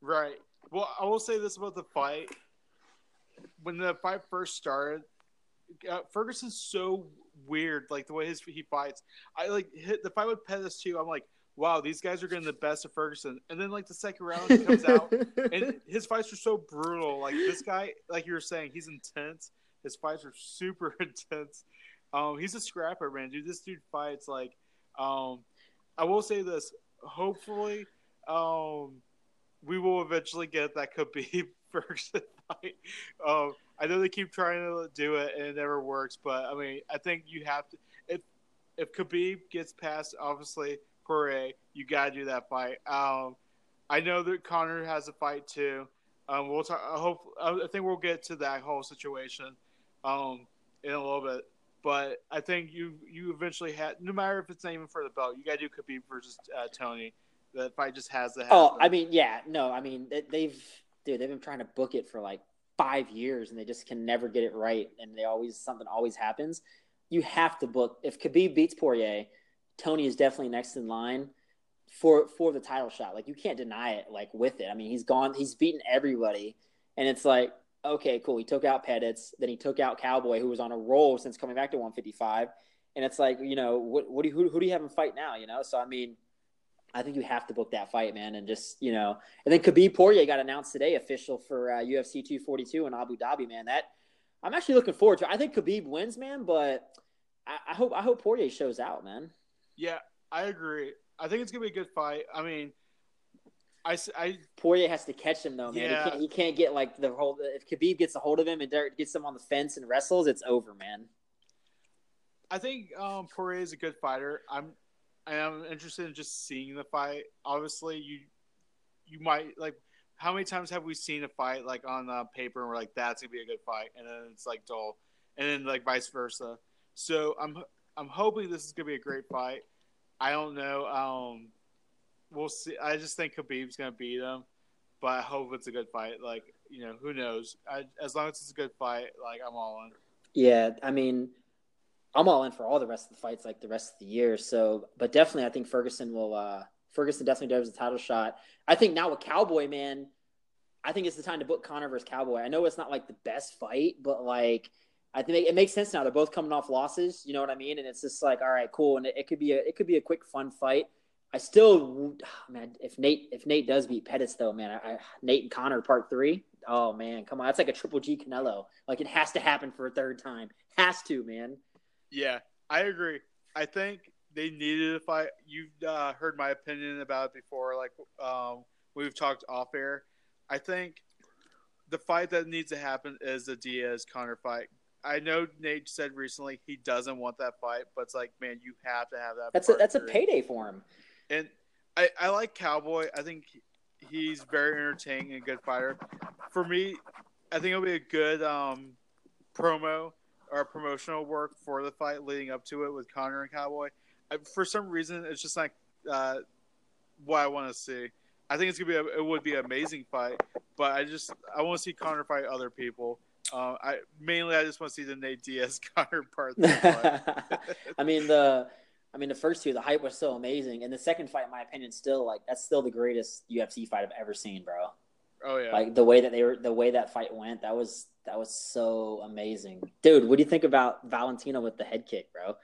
Right. Well, I will say this about the fight. When the fight first started, uh, Ferguson's so weird, like the way his he fights. I like hit the fight with Pettis too. I'm like, wow, these guys are getting the best of Ferguson. And then like the second round he comes out, and his fights are so brutal. Like this guy, like you were saying, he's intense. His fights are super intense. Um, he's a scrapper, man, dude. This dude fights like. Um, I will say this. Hopefully, um, we will eventually get that Khabib Ferguson fight. Um, I know they keep trying to do it and it never works, but I mean, I think you have to. If if Khabib gets past, obviously Poirier, you gotta do that fight. Um, I know that Conor has a fight too. Um, we'll talk. I hope. I think we'll get to that whole situation um, in a little bit. But I think you you eventually had no matter if it's not even for the belt, you got to do Khabib versus uh, Tony. The fight just has to oh, happen. Oh, I mean, yeah, no, I mean they've dude, they've been trying to book it for like five years and they just can never get it right, and they always something always happens. You have to book if Khabib beats Poirier, Tony is definitely next in line for for the title shot. Like you can't deny it. Like with it, I mean, he's gone. He's beaten everybody, and it's like okay, cool. He took out Pettis, then he took out Cowboy, who was on a roll since coming back to 155, and it's like you know what what do you, who, who do you have him fight now? You know, so I mean. I think you have to book that fight, man, and just you know, and then Khabib Poirier got announced today, official for uh, UFC 242 in Abu Dhabi, man. That I'm actually looking forward to. I think Khabib wins, man, but I, I hope I hope Poirier shows out, man. Yeah, I agree. I think it's gonna be a good fight. I mean, I, I Poirier has to catch him though, man. Yeah. He can't he can't get like the whole. If Khabib gets a hold of him and Derek gets him on the fence and wrestles, it's over, man. I think um, Poirier is a good fighter. I'm I am interested in just seeing the fight. Obviously, you you might like. How many times have we seen a fight like on uh, paper and we're like, "That's gonna be a good fight," and then it's like dull, and then like vice versa. So I'm I'm hoping this is gonna be a great fight. I don't know. Um, we'll see. I just think Khabib's gonna beat him, but I hope it's a good fight. Like you know, who knows? I, as long as it's a good fight, like I'm all in. Yeah, I mean, I'm all in for all the rest of the fights, like the rest of the year. So, but definitely, I think Ferguson will. uh Ferguson definitely deserves a title shot. I think now with Cowboy, man, I think it's the time to book Conor versus Cowboy. I know it's not like the best fight, but like I think it makes sense now. They're both coming off losses. You know what I mean? And it's just like, all right, cool. And it, it could be a it could be a quick, fun fight. I still, man, if Nate if Nate does beat Pettis though, man, I, I, Nate and Conor part three. Oh man, come on, that's like a triple G Canelo. Like it has to happen for a third time. Has to, man. Yeah, I agree. I think they needed a fight. You've uh, heard my opinion about it before. Like um, we've talked off air. I think the fight that needs to happen is the Diaz Conor fight. I know Nate said recently he doesn't want that fight, but it's like, man, you have to have that. That's a that's three. a payday for him. And I, I like Cowboy. I think he's very entertaining and a good fighter. For me, I think it'll be a good um, promo or promotional work for the fight leading up to it with Conor and Cowboy. I, for some reason, it's just like uh, what I want to see. I think it's gonna be a, it would be an amazing fight, but I just I want to see Conor fight other people. Uh, I mainly I just want to see the Nate Diaz Conor part. I mean the I mean, the first two, the hype was so amazing, and the second fight, in my opinion, still like that's still the greatest UFC fight I've ever seen, bro. Oh yeah. Like the way that they were, the way that fight went, that was that was so amazing, dude. What do you think about Valentina with the head kick, bro?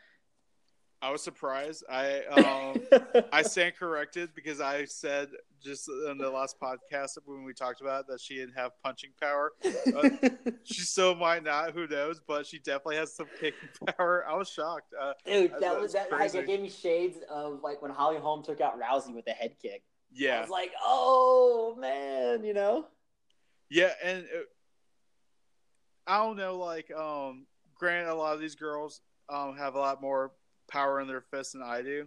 I was surprised. I um, I stand corrected because I said just in the last podcast when we talked about it, that she didn't have punching power. Uh, she still might not. Who knows? But she definitely has some kicking power. I was shocked, uh, dude. That was that. Like, it gave me shades of like when Holly Holm took out Rousey with the head kick. Yeah, I was like, oh man, you know. Yeah, and it, I don't know. Like, um, granted, a lot of these girls um have a lot more power in their fists than I do.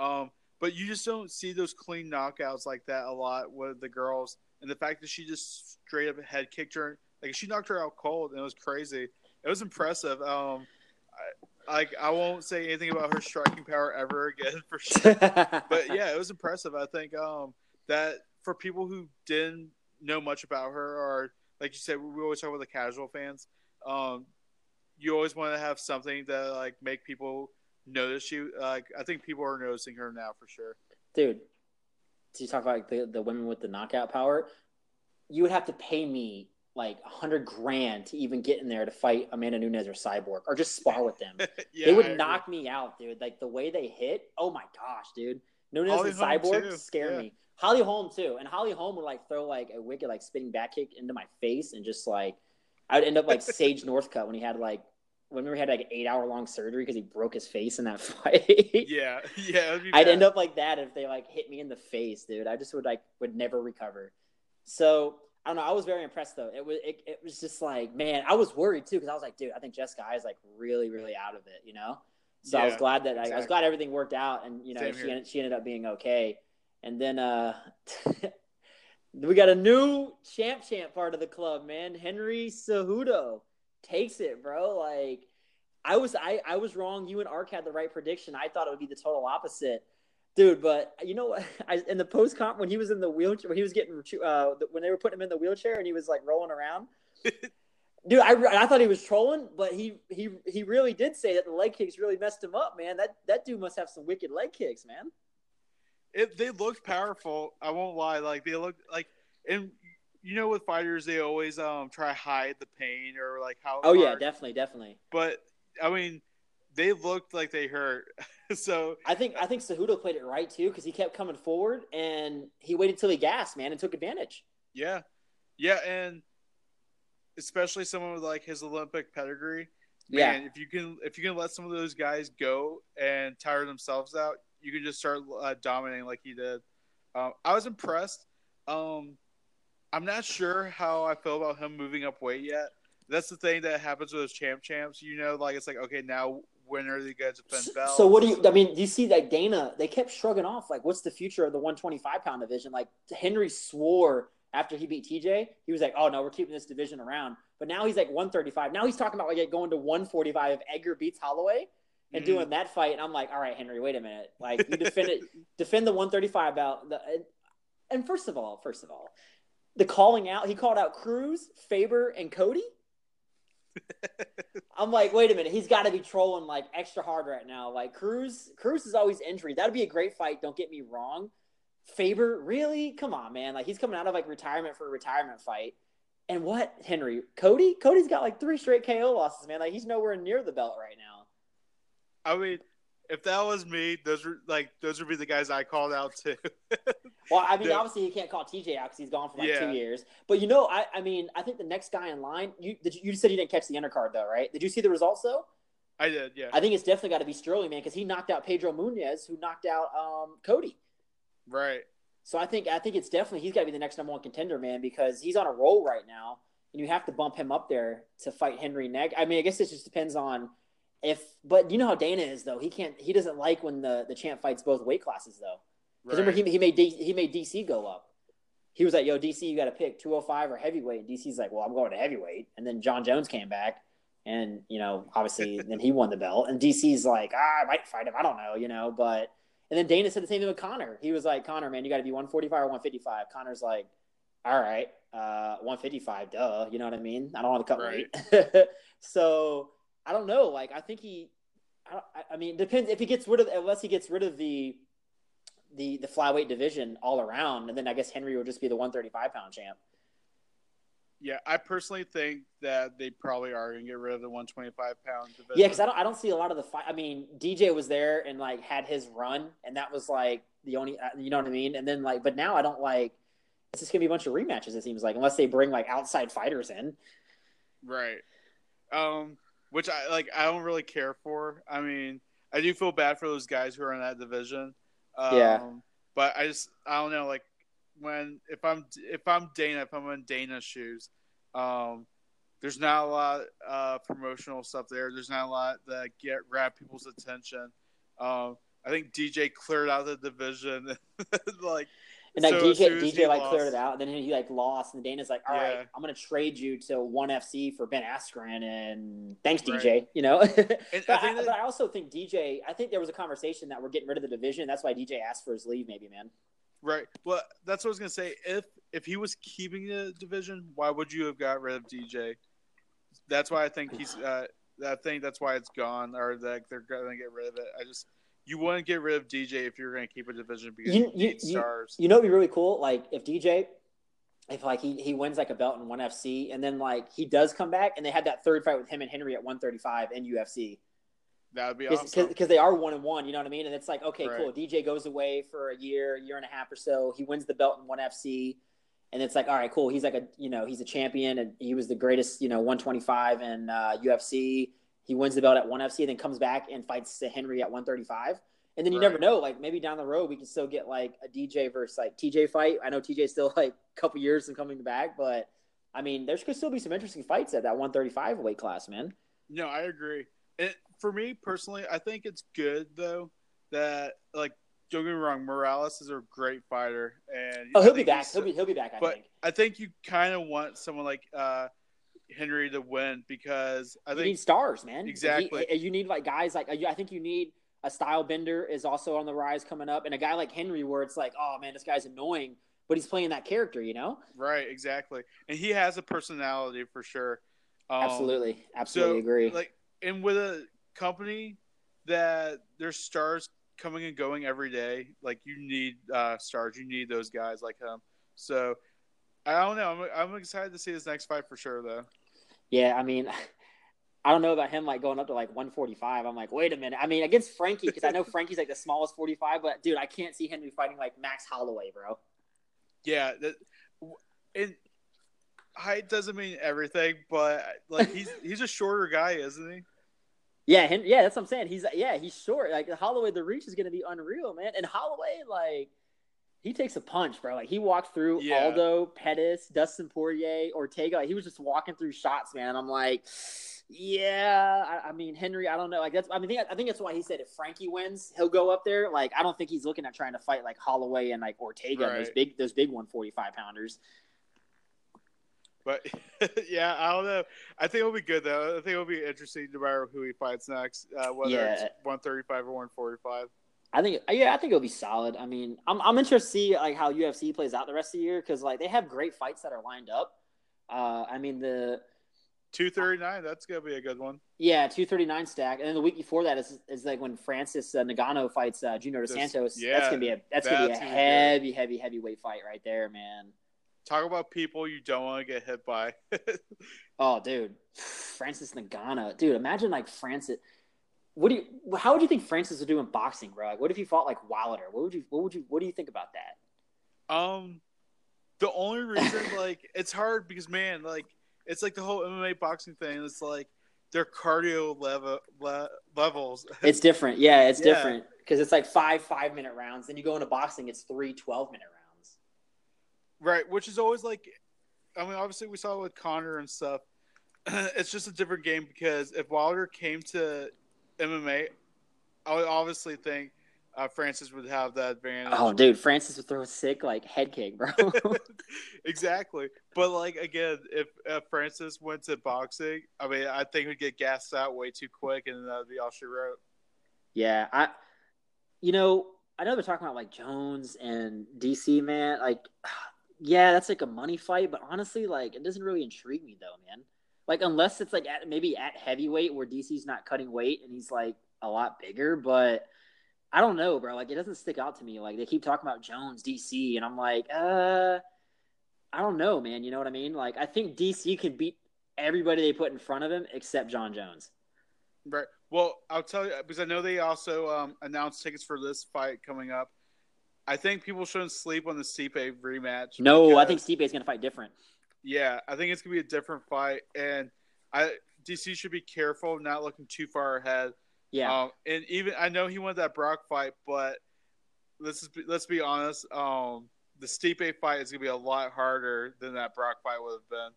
Um, but you just don't see those clean knockouts like that a lot with the girls. And the fact that she just straight up head kicked her, like she knocked her out cold, and it was crazy. It was impressive. Um, I, like I won't say anything about her striking power ever again for sure. but yeah, it was impressive. I think um, that for people who didn't know much about her, or like you said, we always talk about the casual fans. Um, you always want to have something that like make people notice you. Like I think people are noticing her now for sure. Dude, to you talk about the the women with the knockout power, you would have to pay me like a hundred grand to even get in there to fight Amanda Nunes or Cyborg or just spar with them. yeah, they would knock me out, dude. Like the way they hit. Oh my gosh, dude. Nunes Holly and Cyborg too. scare yeah. me. Holly Holm too, and Holly Holm would like throw like a wicked like spinning back kick into my face and just like I would end up like Sage Northcutt when he had like when he had like an eight hour long surgery because he broke his face in that fight. yeah, yeah. I'd end up like that if they like hit me in the face, dude. I just would like would never recover. So I don't know. I was very impressed though. It was it, it was just like man, I was worried too because I was like, dude, I think Jessica is like really really out of it, you know. So yeah, I was glad that exactly. I, I, was glad everything worked out, and you know she ended, she ended up being okay. And then uh We got a new champ champ part of the club, man. Henry Cejudo takes it, bro. Like I was I, I was wrong. You and Ark had the right prediction. I thought it would be the total opposite. Dude, but you know what? I, in the post comp when he was in the wheelchair, when he was getting uh, when they were putting him in the wheelchair and he was like rolling around, dude, I, I thought he was trolling, but he he he really did say that the leg kicks really messed him up, man. That that dude must have some wicked leg kicks, man. It they looked powerful. I won't lie. Like they look like, and you know, with fighters, they always um try hide the pain or like how. Oh hard. yeah, definitely, definitely. But I mean, they looked like they hurt. so I think I think Cejudo played it right too because he kept coming forward and he waited till he gassed, man, and took advantage. Yeah, yeah, and especially someone with like his Olympic pedigree. Man, yeah. if you can if you can let some of those guys go and tire themselves out, you can just start uh, dominating like he did. Um, I was impressed. Um, I'm not sure how I feel about him moving up weight yet. That's the thing that happens with those champ champs. You know, like it's like okay, now when are they going to defend belts? So what do you? I mean, do you see that Dana? They kept shrugging off like, what's the future of the 125 pound division? Like Henry swore after he beat TJ, he was like, "Oh no, we're keeping this division around." But now he's like 135. Now he's talking about like going to 145 if Edgar beats Holloway and mm-hmm. doing that fight. And I'm like, "All right, Henry, wait a minute. Like you defend it, defend the 135 bout." The, and first of all, first of all, the calling out, he called out Cruz, Faber, and Cody. I'm like, wait a minute, he's got to be trolling like extra hard right now. Like Cruz, Cruz is always injury. That'd be a great fight. Don't get me wrong, Faber, really? Come on, man. Like he's coming out of like retirement for a retirement fight. And what, Henry? Cody? Cody's got like three straight KO losses, man. Like he's nowhere near the belt right now. I mean, if that was me, those were like those would be the guys I called out too. well, I mean, obviously you can't call TJ out because he's gone for like yeah. two years. But you know, I, I mean, I think the next guy in line. You did you, you said you didn't catch the undercard though, right? Did you see the results though? I did, yeah. I think it's definitely got to be Sterling, man, because he knocked out Pedro Munhoz, who knocked out um, Cody. Right. So I think I think it's definitely he's got to be the next number one contender, man, because he's on a roll right now, and you have to bump him up there to fight Henry Neg. I mean, I guess it just depends on if, but you know how Dana is though. He can't. He doesn't like when the the champ fights both weight classes though. Right. Remember, he he made D, he made DC go up. He was like, "Yo, DC, you got to pick 205 or heavyweight." And DC's like, "Well, I'm going to heavyweight." And then Jon Jones came back, and you know, obviously, then he won the belt. And DC's like, ah, "I might fight him. I don't know, you know." But and then Dana said the same thing with Conor. He was like, "Conor, man, you got to be 145 or 155. Conor's like, all right, uh, 155, duh. You know what I mean? I don't want to cut right. weight. so I don't know. Like, I think he, I, I mean, depends if he gets rid of, unless he gets rid of the, the the flyweight division all around, and then I guess Henry will just be the 135 pound champ. Yeah, I personally think that they probably are going to get rid of the 125 pound division. Yeah, because I don't, I don't see a lot of the fight. I mean, DJ was there and like had his run, and that was like the only, uh, you know what I mean? And then like, but now I don't like. It's just gonna be a bunch of rematches. It seems like unless they bring like outside fighters in. Right. Um, which I like. I don't really care for. I mean, I do feel bad for those guys who are in that division. Um, yeah. But I just, I don't know. Like, when if I'm if I'm Dana, if I'm in Dana's shoes, um, there's not a lot uh, promotional stuff there. There's not a lot that get grab people's attention. Um, I think DJ cleared out the division, like. And like so DJ, DJ like lost, cleared it out, and then he like lost, and Dana's like, "All yeah. right, I'm gonna trade you to One FC for Ben Askren, and thanks, right. DJ." You know, but, I, I, but I also think DJ. I think there was a conversation that we're getting rid of the division. That's why DJ asked for his leave, maybe, man. Right. Well, that's what I was gonna say. If if he was keeping the division, why would you have got rid of DJ? That's why I think he's. Uh, I think that's why it's gone, or that they're gonna get rid of it. I just you wouldn't get rid of DJ if you're gonna keep a division because you, you, you stars. You know, it'd be really cool. Like if DJ, if like he he wins like a belt in one FC, and then like he does come back, and they had that third fight with him and Henry at 135 in UFC. That would be awesome because they are one and one. You know what I mean? And it's like, okay, right. cool. DJ goes away for a year, year and a half or so. He wins the belt in one FC, and it's like, all right, cool. He's like a you know he's a champion, and he was the greatest you know 125 in uh, UFC. He wins the belt at one FC, and then comes back and fights Henry at 135. And then you right. never know, like maybe down the road we can still get like a DJ versus like TJ fight. I know TJ still like a couple years from coming back, but I mean, there could still be some interesting fights at that 135 weight class, man. No, I agree. It, for me personally, I think it's good though that like don't get me wrong, Morales is a great fighter, and Oh, he'll be back. He'll be he'll be back. I but think. I think you kind of want someone like uh, Henry to win because I you think need stars, man. Exactly. He- you need like guys like I think you need a Stylebender is also on the rise coming up, and a guy like Henry where it's like, oh man, this guy's annoying, but he's playing that character, you know? right, exactly, and he has a personality for sure. Um, absolutely, absolutely so, agree. Like, and with a company that there's stars coming and going every day, like you need uh, stars, you need those guys like him. So I don't know. I'm, I'm excited to see this next fight for sure, though. Yeah, I mean. I don't know about him like going up to like 145. I'm like, wait a minute. I mean, against Frankie, because I know Frankie's like the smallest 45, but dude, I can't see Henry fighting like Max Holloway, bro. Yeah, that, and height doesn't mean everything, but like he's he's a shorter guy, isn't he? Yeah, yeah, that's what I'm saying. He's yeah, he's short. Like Holloway, the reach is gonna be unreal, man. And Holloway, like, he takes a punch, bro. Like he walked through Yeah. Aldo, Pettis, Dustin Poirier, Ortega. Like, he was just walking through shots, man. I'm like, yeah. I, I mean, Henry, I don't know. Like that's. I mean, I think that's why he said if Frankie wins, he'll go up there. Like I don't think he's looking at trying to fight like Holloway and like Ortega, those big, those big 145 pounders. But yeah, I don't know. I think it'll be good though. I think it'll be interesting no matter who he fights next, uh, whether Yeah. it's 135 or 145. I think yeah, I think it'll be solid. I mean, I'm I'm interested to see like how UFC plays out the rest of the year because like they have great fights that are lined up. Uh, I mean the 239, that's gonna be a good one. yeah 239 stack, and then the week before that is is like when Francis uh, Ngannou fights uh, Junior Dos Santos. yeah, that's gonna be a that's, gonna be a that's good. heavy heavy heavyweight fight right there, man. Talk about people you don't want to get hit by. Oh, dude, Francis Ngannou, dude. Imagine like Francis. What do you? How would you think Francis would do in boxing, bro? Like, what if he fought like Wilder? What would you? What would you? What do you think about that? Um, the only reason, like, it's hard because man, like, it's like the whole MMA boxing thing. It's like their cardio level le- levels. It's different. Yeah, it's Yeah. different because it's like five five minute rounds. Then you go into boxing, it's three 12 minute rounds. right, which is always like, I mean, obviously we saw it with Conor and stuff. it's just a different game because if Wilder came to MMA, I would obviously think uh, Francis would have that advantage. Oh, dude, Francis would throw a sick like head kick, bro. exactly. But like again, if, if Francis went to boxing, I mean, I think he'd get gassed out way too quick, and that'd be all she wrote. yeah, I. You know, I know they're talking about like Jones and DC, man. Like, yeah, that's like a money fight, but honestly, like, it doesn't really intrigue me though, man. Like, unless it's like at maybe at heavyweight where DC's not cutting weight and he's like a lot bigger, but. I don't know, bro. Like it doesn't stick out to me. Like they keep talking about Jones, DC, and I'm like, uh, I don't know, man. You know what I mean? Like I think DC can beat everybody they put in front of him except Jon Jones. Right. Well, I'll tell you because I know they also um, announced tickets for this fight coming up. I think people shouldn't sleep on the Stipe rematch. No, I think Stipe is gonna fight different. Yeah, I think it's gonna be a different fight, and I DC should be careful not looking too far ahead. Yeah, Um, and even I know he wanted that Brock fight, but let's be, let's be honest. Um, the Stipe fight is gonna be a lot harder than that Brock fight would have been.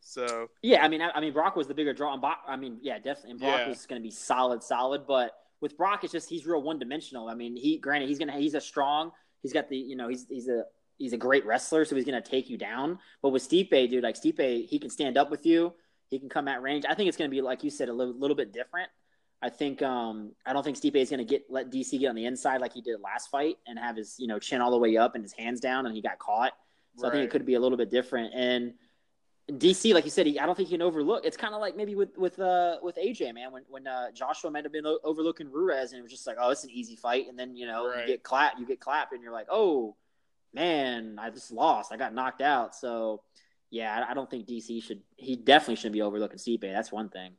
So yeah. I mean, I, I mean, Brock was the bigger draw. And Brock, I mean, yeah, definitely. And Brock Yeah. was gonna be solid, solid. But with Brock, it's just he's real one dimensional. I mean, he granted he's gonna he's a strong. He's got the you know he's he's a he's a great wrestler, so he's gonna take you down. But with Stipe, dude, like Stipe, he can stand up with you. He can come at range. I think it's gonna be like you said, a little, little bit different. I think um, I don't think Stipe is going to get let DC get on the inside like he did last fight and have his you know chin all the way up and his hands down and he got caught. So I think it could be a little bit different. And DC, like you said, he, I don't think he can overlook. It's kind of like maybe with with uh, with AJ man when when uh, Joshua might have been overlooking Ruiz and it was just like oh it's an easy fight and then you know Right. you get clapped you get clapped and you're like oh man I just lost I got knocked out. So yeah I, I don't think DC should he definitely shouldn't be overlooking Stipe. That's one thing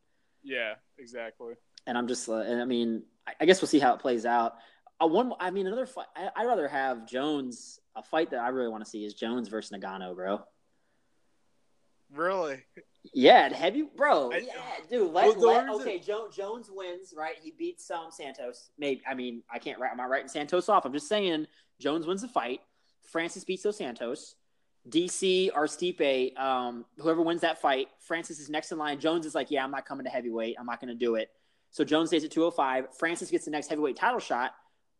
yeah, exactly. and I'm just, uh, and I mean, I, I guess we'll see how it plays out. Uh, one, I mean, another fight. I, I'd rather have Jones. A fight that I really want to see is Jones versus Ngannou, bro. Really? Yeah, and heavy, bro. I- yeah, dude. Let, Well, let, okay, jo- Jones wins, right? He beats um, Santos. Maybe I mean, I can't. write- I'm not writing Santos off. I'm just saying Jones wins the fight. Francis beats dos Santos. DC or Stipe, um, whoever wins that fight, Francis is next in line. Jones is like, yeah, I'm not coming to heavyweight. I'm not going to do it. So Jones stays at 205. Francis gets the next heavyweight title shot.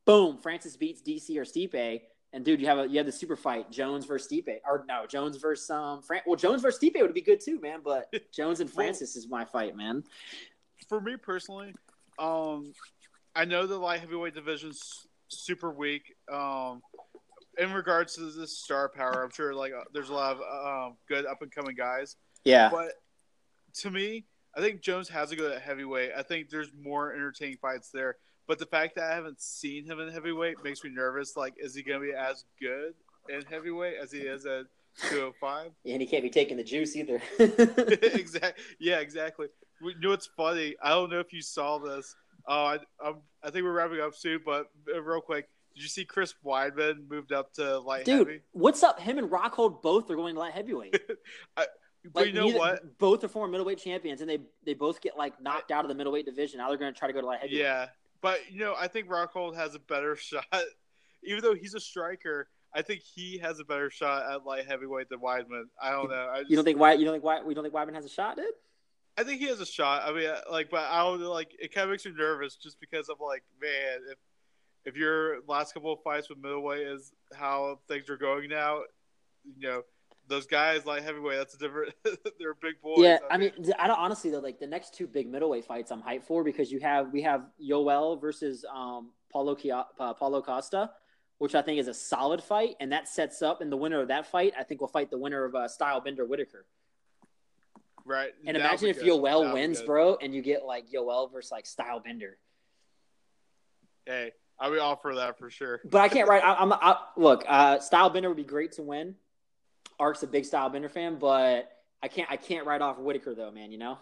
boom, Francis beats DC or Stipe. And dude, you have a you have the super fight, Jones versus Stipe, or no, Jones versus um, Fran- well, Jones versus Stipe would be good too, man. But Jones and Francis well, is my fight, man. For me personally, um, I know the light heavyweight division's super weak. Um, in regards to this star power, I'm sure like uh, there's a lot of um, good up and coming guys. Yeah. But to me, I think Jones has a good heavyweight. I think there's more entertaining fights there. But the fact that I haven't seen him in heavyweight makes me nervous. Like, is he going to be as good in heavyweight as he is at 205? and he can't be taking the juice either. exactly. Yeah, exactly. You know what's funny? I don't know if you saw this. Oh, I, I'm, I think we're wrapping up soon, but uh, real quick, did you see Chris Weidman moved up to light Dude, heavy? what's up? Him and Rockhold both are going to light heavyweight. I, but like, you know neither, what? Both are former middleweight champions, and they they both get like knocked out of the middleweight division. Now they're going to try to go to light heavyweight. Yeah, but you know, I think Rockhold has a better shot, even though he's a striker. I think he has a better shot at light heavyweight than Weidman. I don't know. I just, you don't think why? You don't think why? We don't think Weidman has a shot, dude? I think he has a shot. I mean, like, but I don't like. It kind of makes me nervous just because I'm like, man, if if your last couple of fights with middleweight is how things are going now, you know, those guys like heavyweight, that's a different. they're big boys. Yeah, I mean, I don't honestly though. Like the next two big middleweight fights, I'm hyped for because you have we have Yoel versus um, Paulo uh, Paulo Costa, which I think is a solid fight, and that sets up. And the winner of that fight, I think, will fight the winner of uh, Stylebender Whittaker. Right. And That'll imagine if good. Yoel That'll wins, bro, and you get like Yoel versus like Stylebender. Hey, I'll be all that for sure. But I can't write. I, I'm I, look. Uh, Stylebender would be great to win. Ark's a big Stylebender fan, but I can't. I can't write off Whittaker though, man. You know.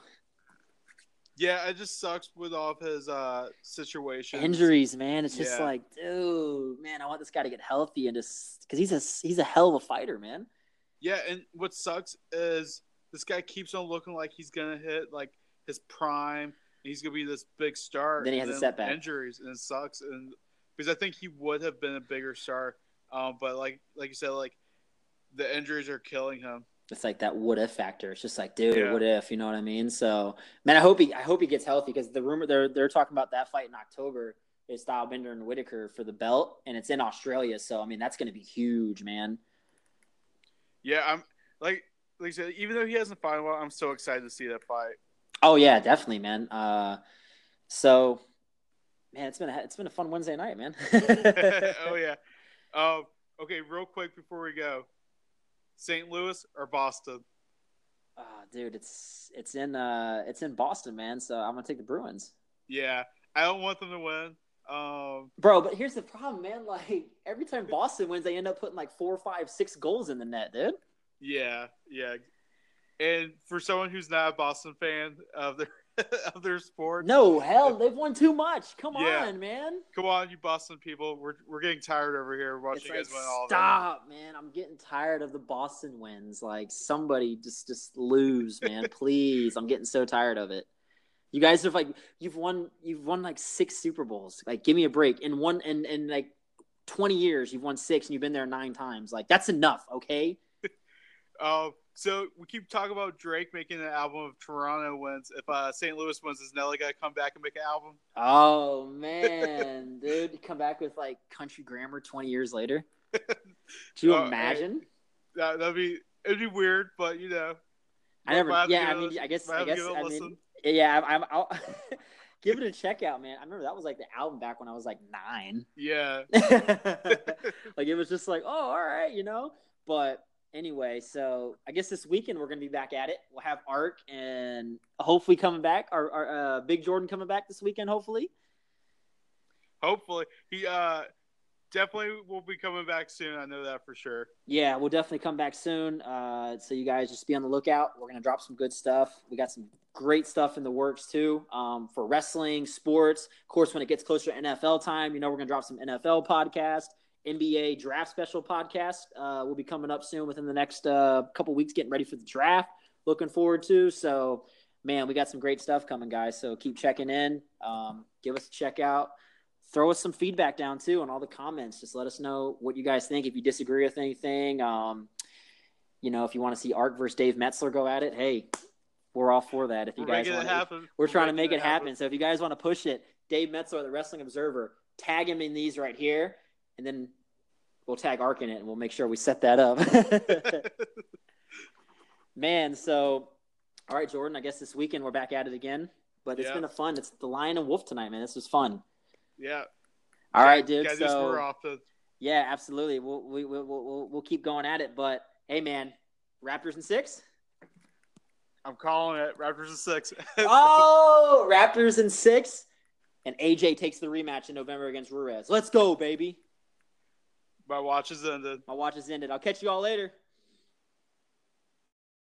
Yeah, it just sucks with all of his uh situation. Injuries, man. It's just yeah. like, dude, man, I want this guy to get healthy and just because he's a he's a hell of a fighter, man. Yeah, and what sucks is this guy keeps on looking like he's gonna hit like his prime. And he's gonna be this big star. Then he has a setback. Injuries and it sucks. And because I think he would have been a bigger star, um, but like like you said, like the injuries are killing him. It's like that what if factor. It's just like, dude, yeah. what if? You know what I mean? So, man, I hope he, I hope he gets healthy because the rumor they're they're talking about that fight in October is Stylebender and Whittaker for the belt, and it's in Australia. So, I mean, that's going to be huge, man. Yeah, I'm like like I said, even though he hasn't fought well, I'm so excited to see that fight. Oh yeah, definitely, man. Uh, so, man, it's been a, it's been a fun Wednesday night, man. oh yeah. Um, okay, real quick before we go, St. Louis or Boston? Oh, dude, it's it's in uh it's in Boston, man. So I'm gonna take the Bruins. Yeah, I don't want them to win. Um, Bro, but here's the problem, man. Like every time Boston wins, they end up putting like four, five, six goals in the net, dude. Yeah, yeah. And for someone who's not a Boston fan of their of their sport, no hell, they've won too much. Come yeah. on, man. Come on, you Boston people. We're we're getting tired over here watching you guys win all. Stop, man. I'm getting tired of the Boston wins. Like somebody just just lose, man. Please, I'm getting so tired of it. You guys have like you've won you've won like six Super Bowls. Like give me a break. In one in in like 20 years, you've won six and you've been there nine times. Like that's enough, okay? Um, so we keep talking about Drake making an album if Toronto wins. If uh, St. Louis wins, is Nelly gonna come back and make an album? Oh man, dude, come back with like country grammar twenty years later. Do you uh, imagine? That that'd be it'd be weird, but you know. I never. Yeah, I mean, I guess. I guess. I mean, yeah, I'm. I'll give it a check out, man. I remember that was like the album back when I was like nine. Yeah. like it was just like, oh, all right, you know. But anyway, so I guess this weekend we're going to be back at it. We'll have Ark and hopefully coming back. Our, our uh, Big Jordan coming back this weekend. Hopefully. Hopefully, he uh, definitely will be coming back soon. I know that for sure. Yeah, we'll definitely come back soon. Uh, so you guys just be on the lookout. We're going to drop some good stuff. We got some great stuff in the works too um, for wrestling, sports. Of course, when it gets closer to NFL time, you know we're going to drop some NFL podcast. NBA draft special podcast uh, will be coming up soon within the next uh, couple weeks, getting ready for the draft. Looking forward to. So, man, we got some great stuff coming, guys. So keep checking in. Um, give us a check out. Throw us some feedback down too on all the comments. Just let us know what you guys think. If you disagree with anything, um, you know, if you want to see Art versus Dave Meltzer go at it, hey, we're all for that. If you we're guys want, happen. we're, we're trying to make it happen. happen. So if you guys want to push it, Dave Meltzer, the Wrestling Observer, tag him in these right here, and then we'll tag Ark in it, and we'll make sure we set that up. Man, so all right, Jordan. I guess this weekend we're back at it again. But it's Yeah. been a fun. It's the Lion and Wolf tonight, man. This was fun. yeah. All right, dude. So the. yeah, absolutely. We'll we, we'll, we'll we'll keep going at it. But hey, man, Raptors and six. I'm calling it Raptors and six. oh, Raptors and six, and AJ takes the rematch in November against Ruiz. Let's go, baby. My watch is ended. My watch is ended. I'll catch you all later.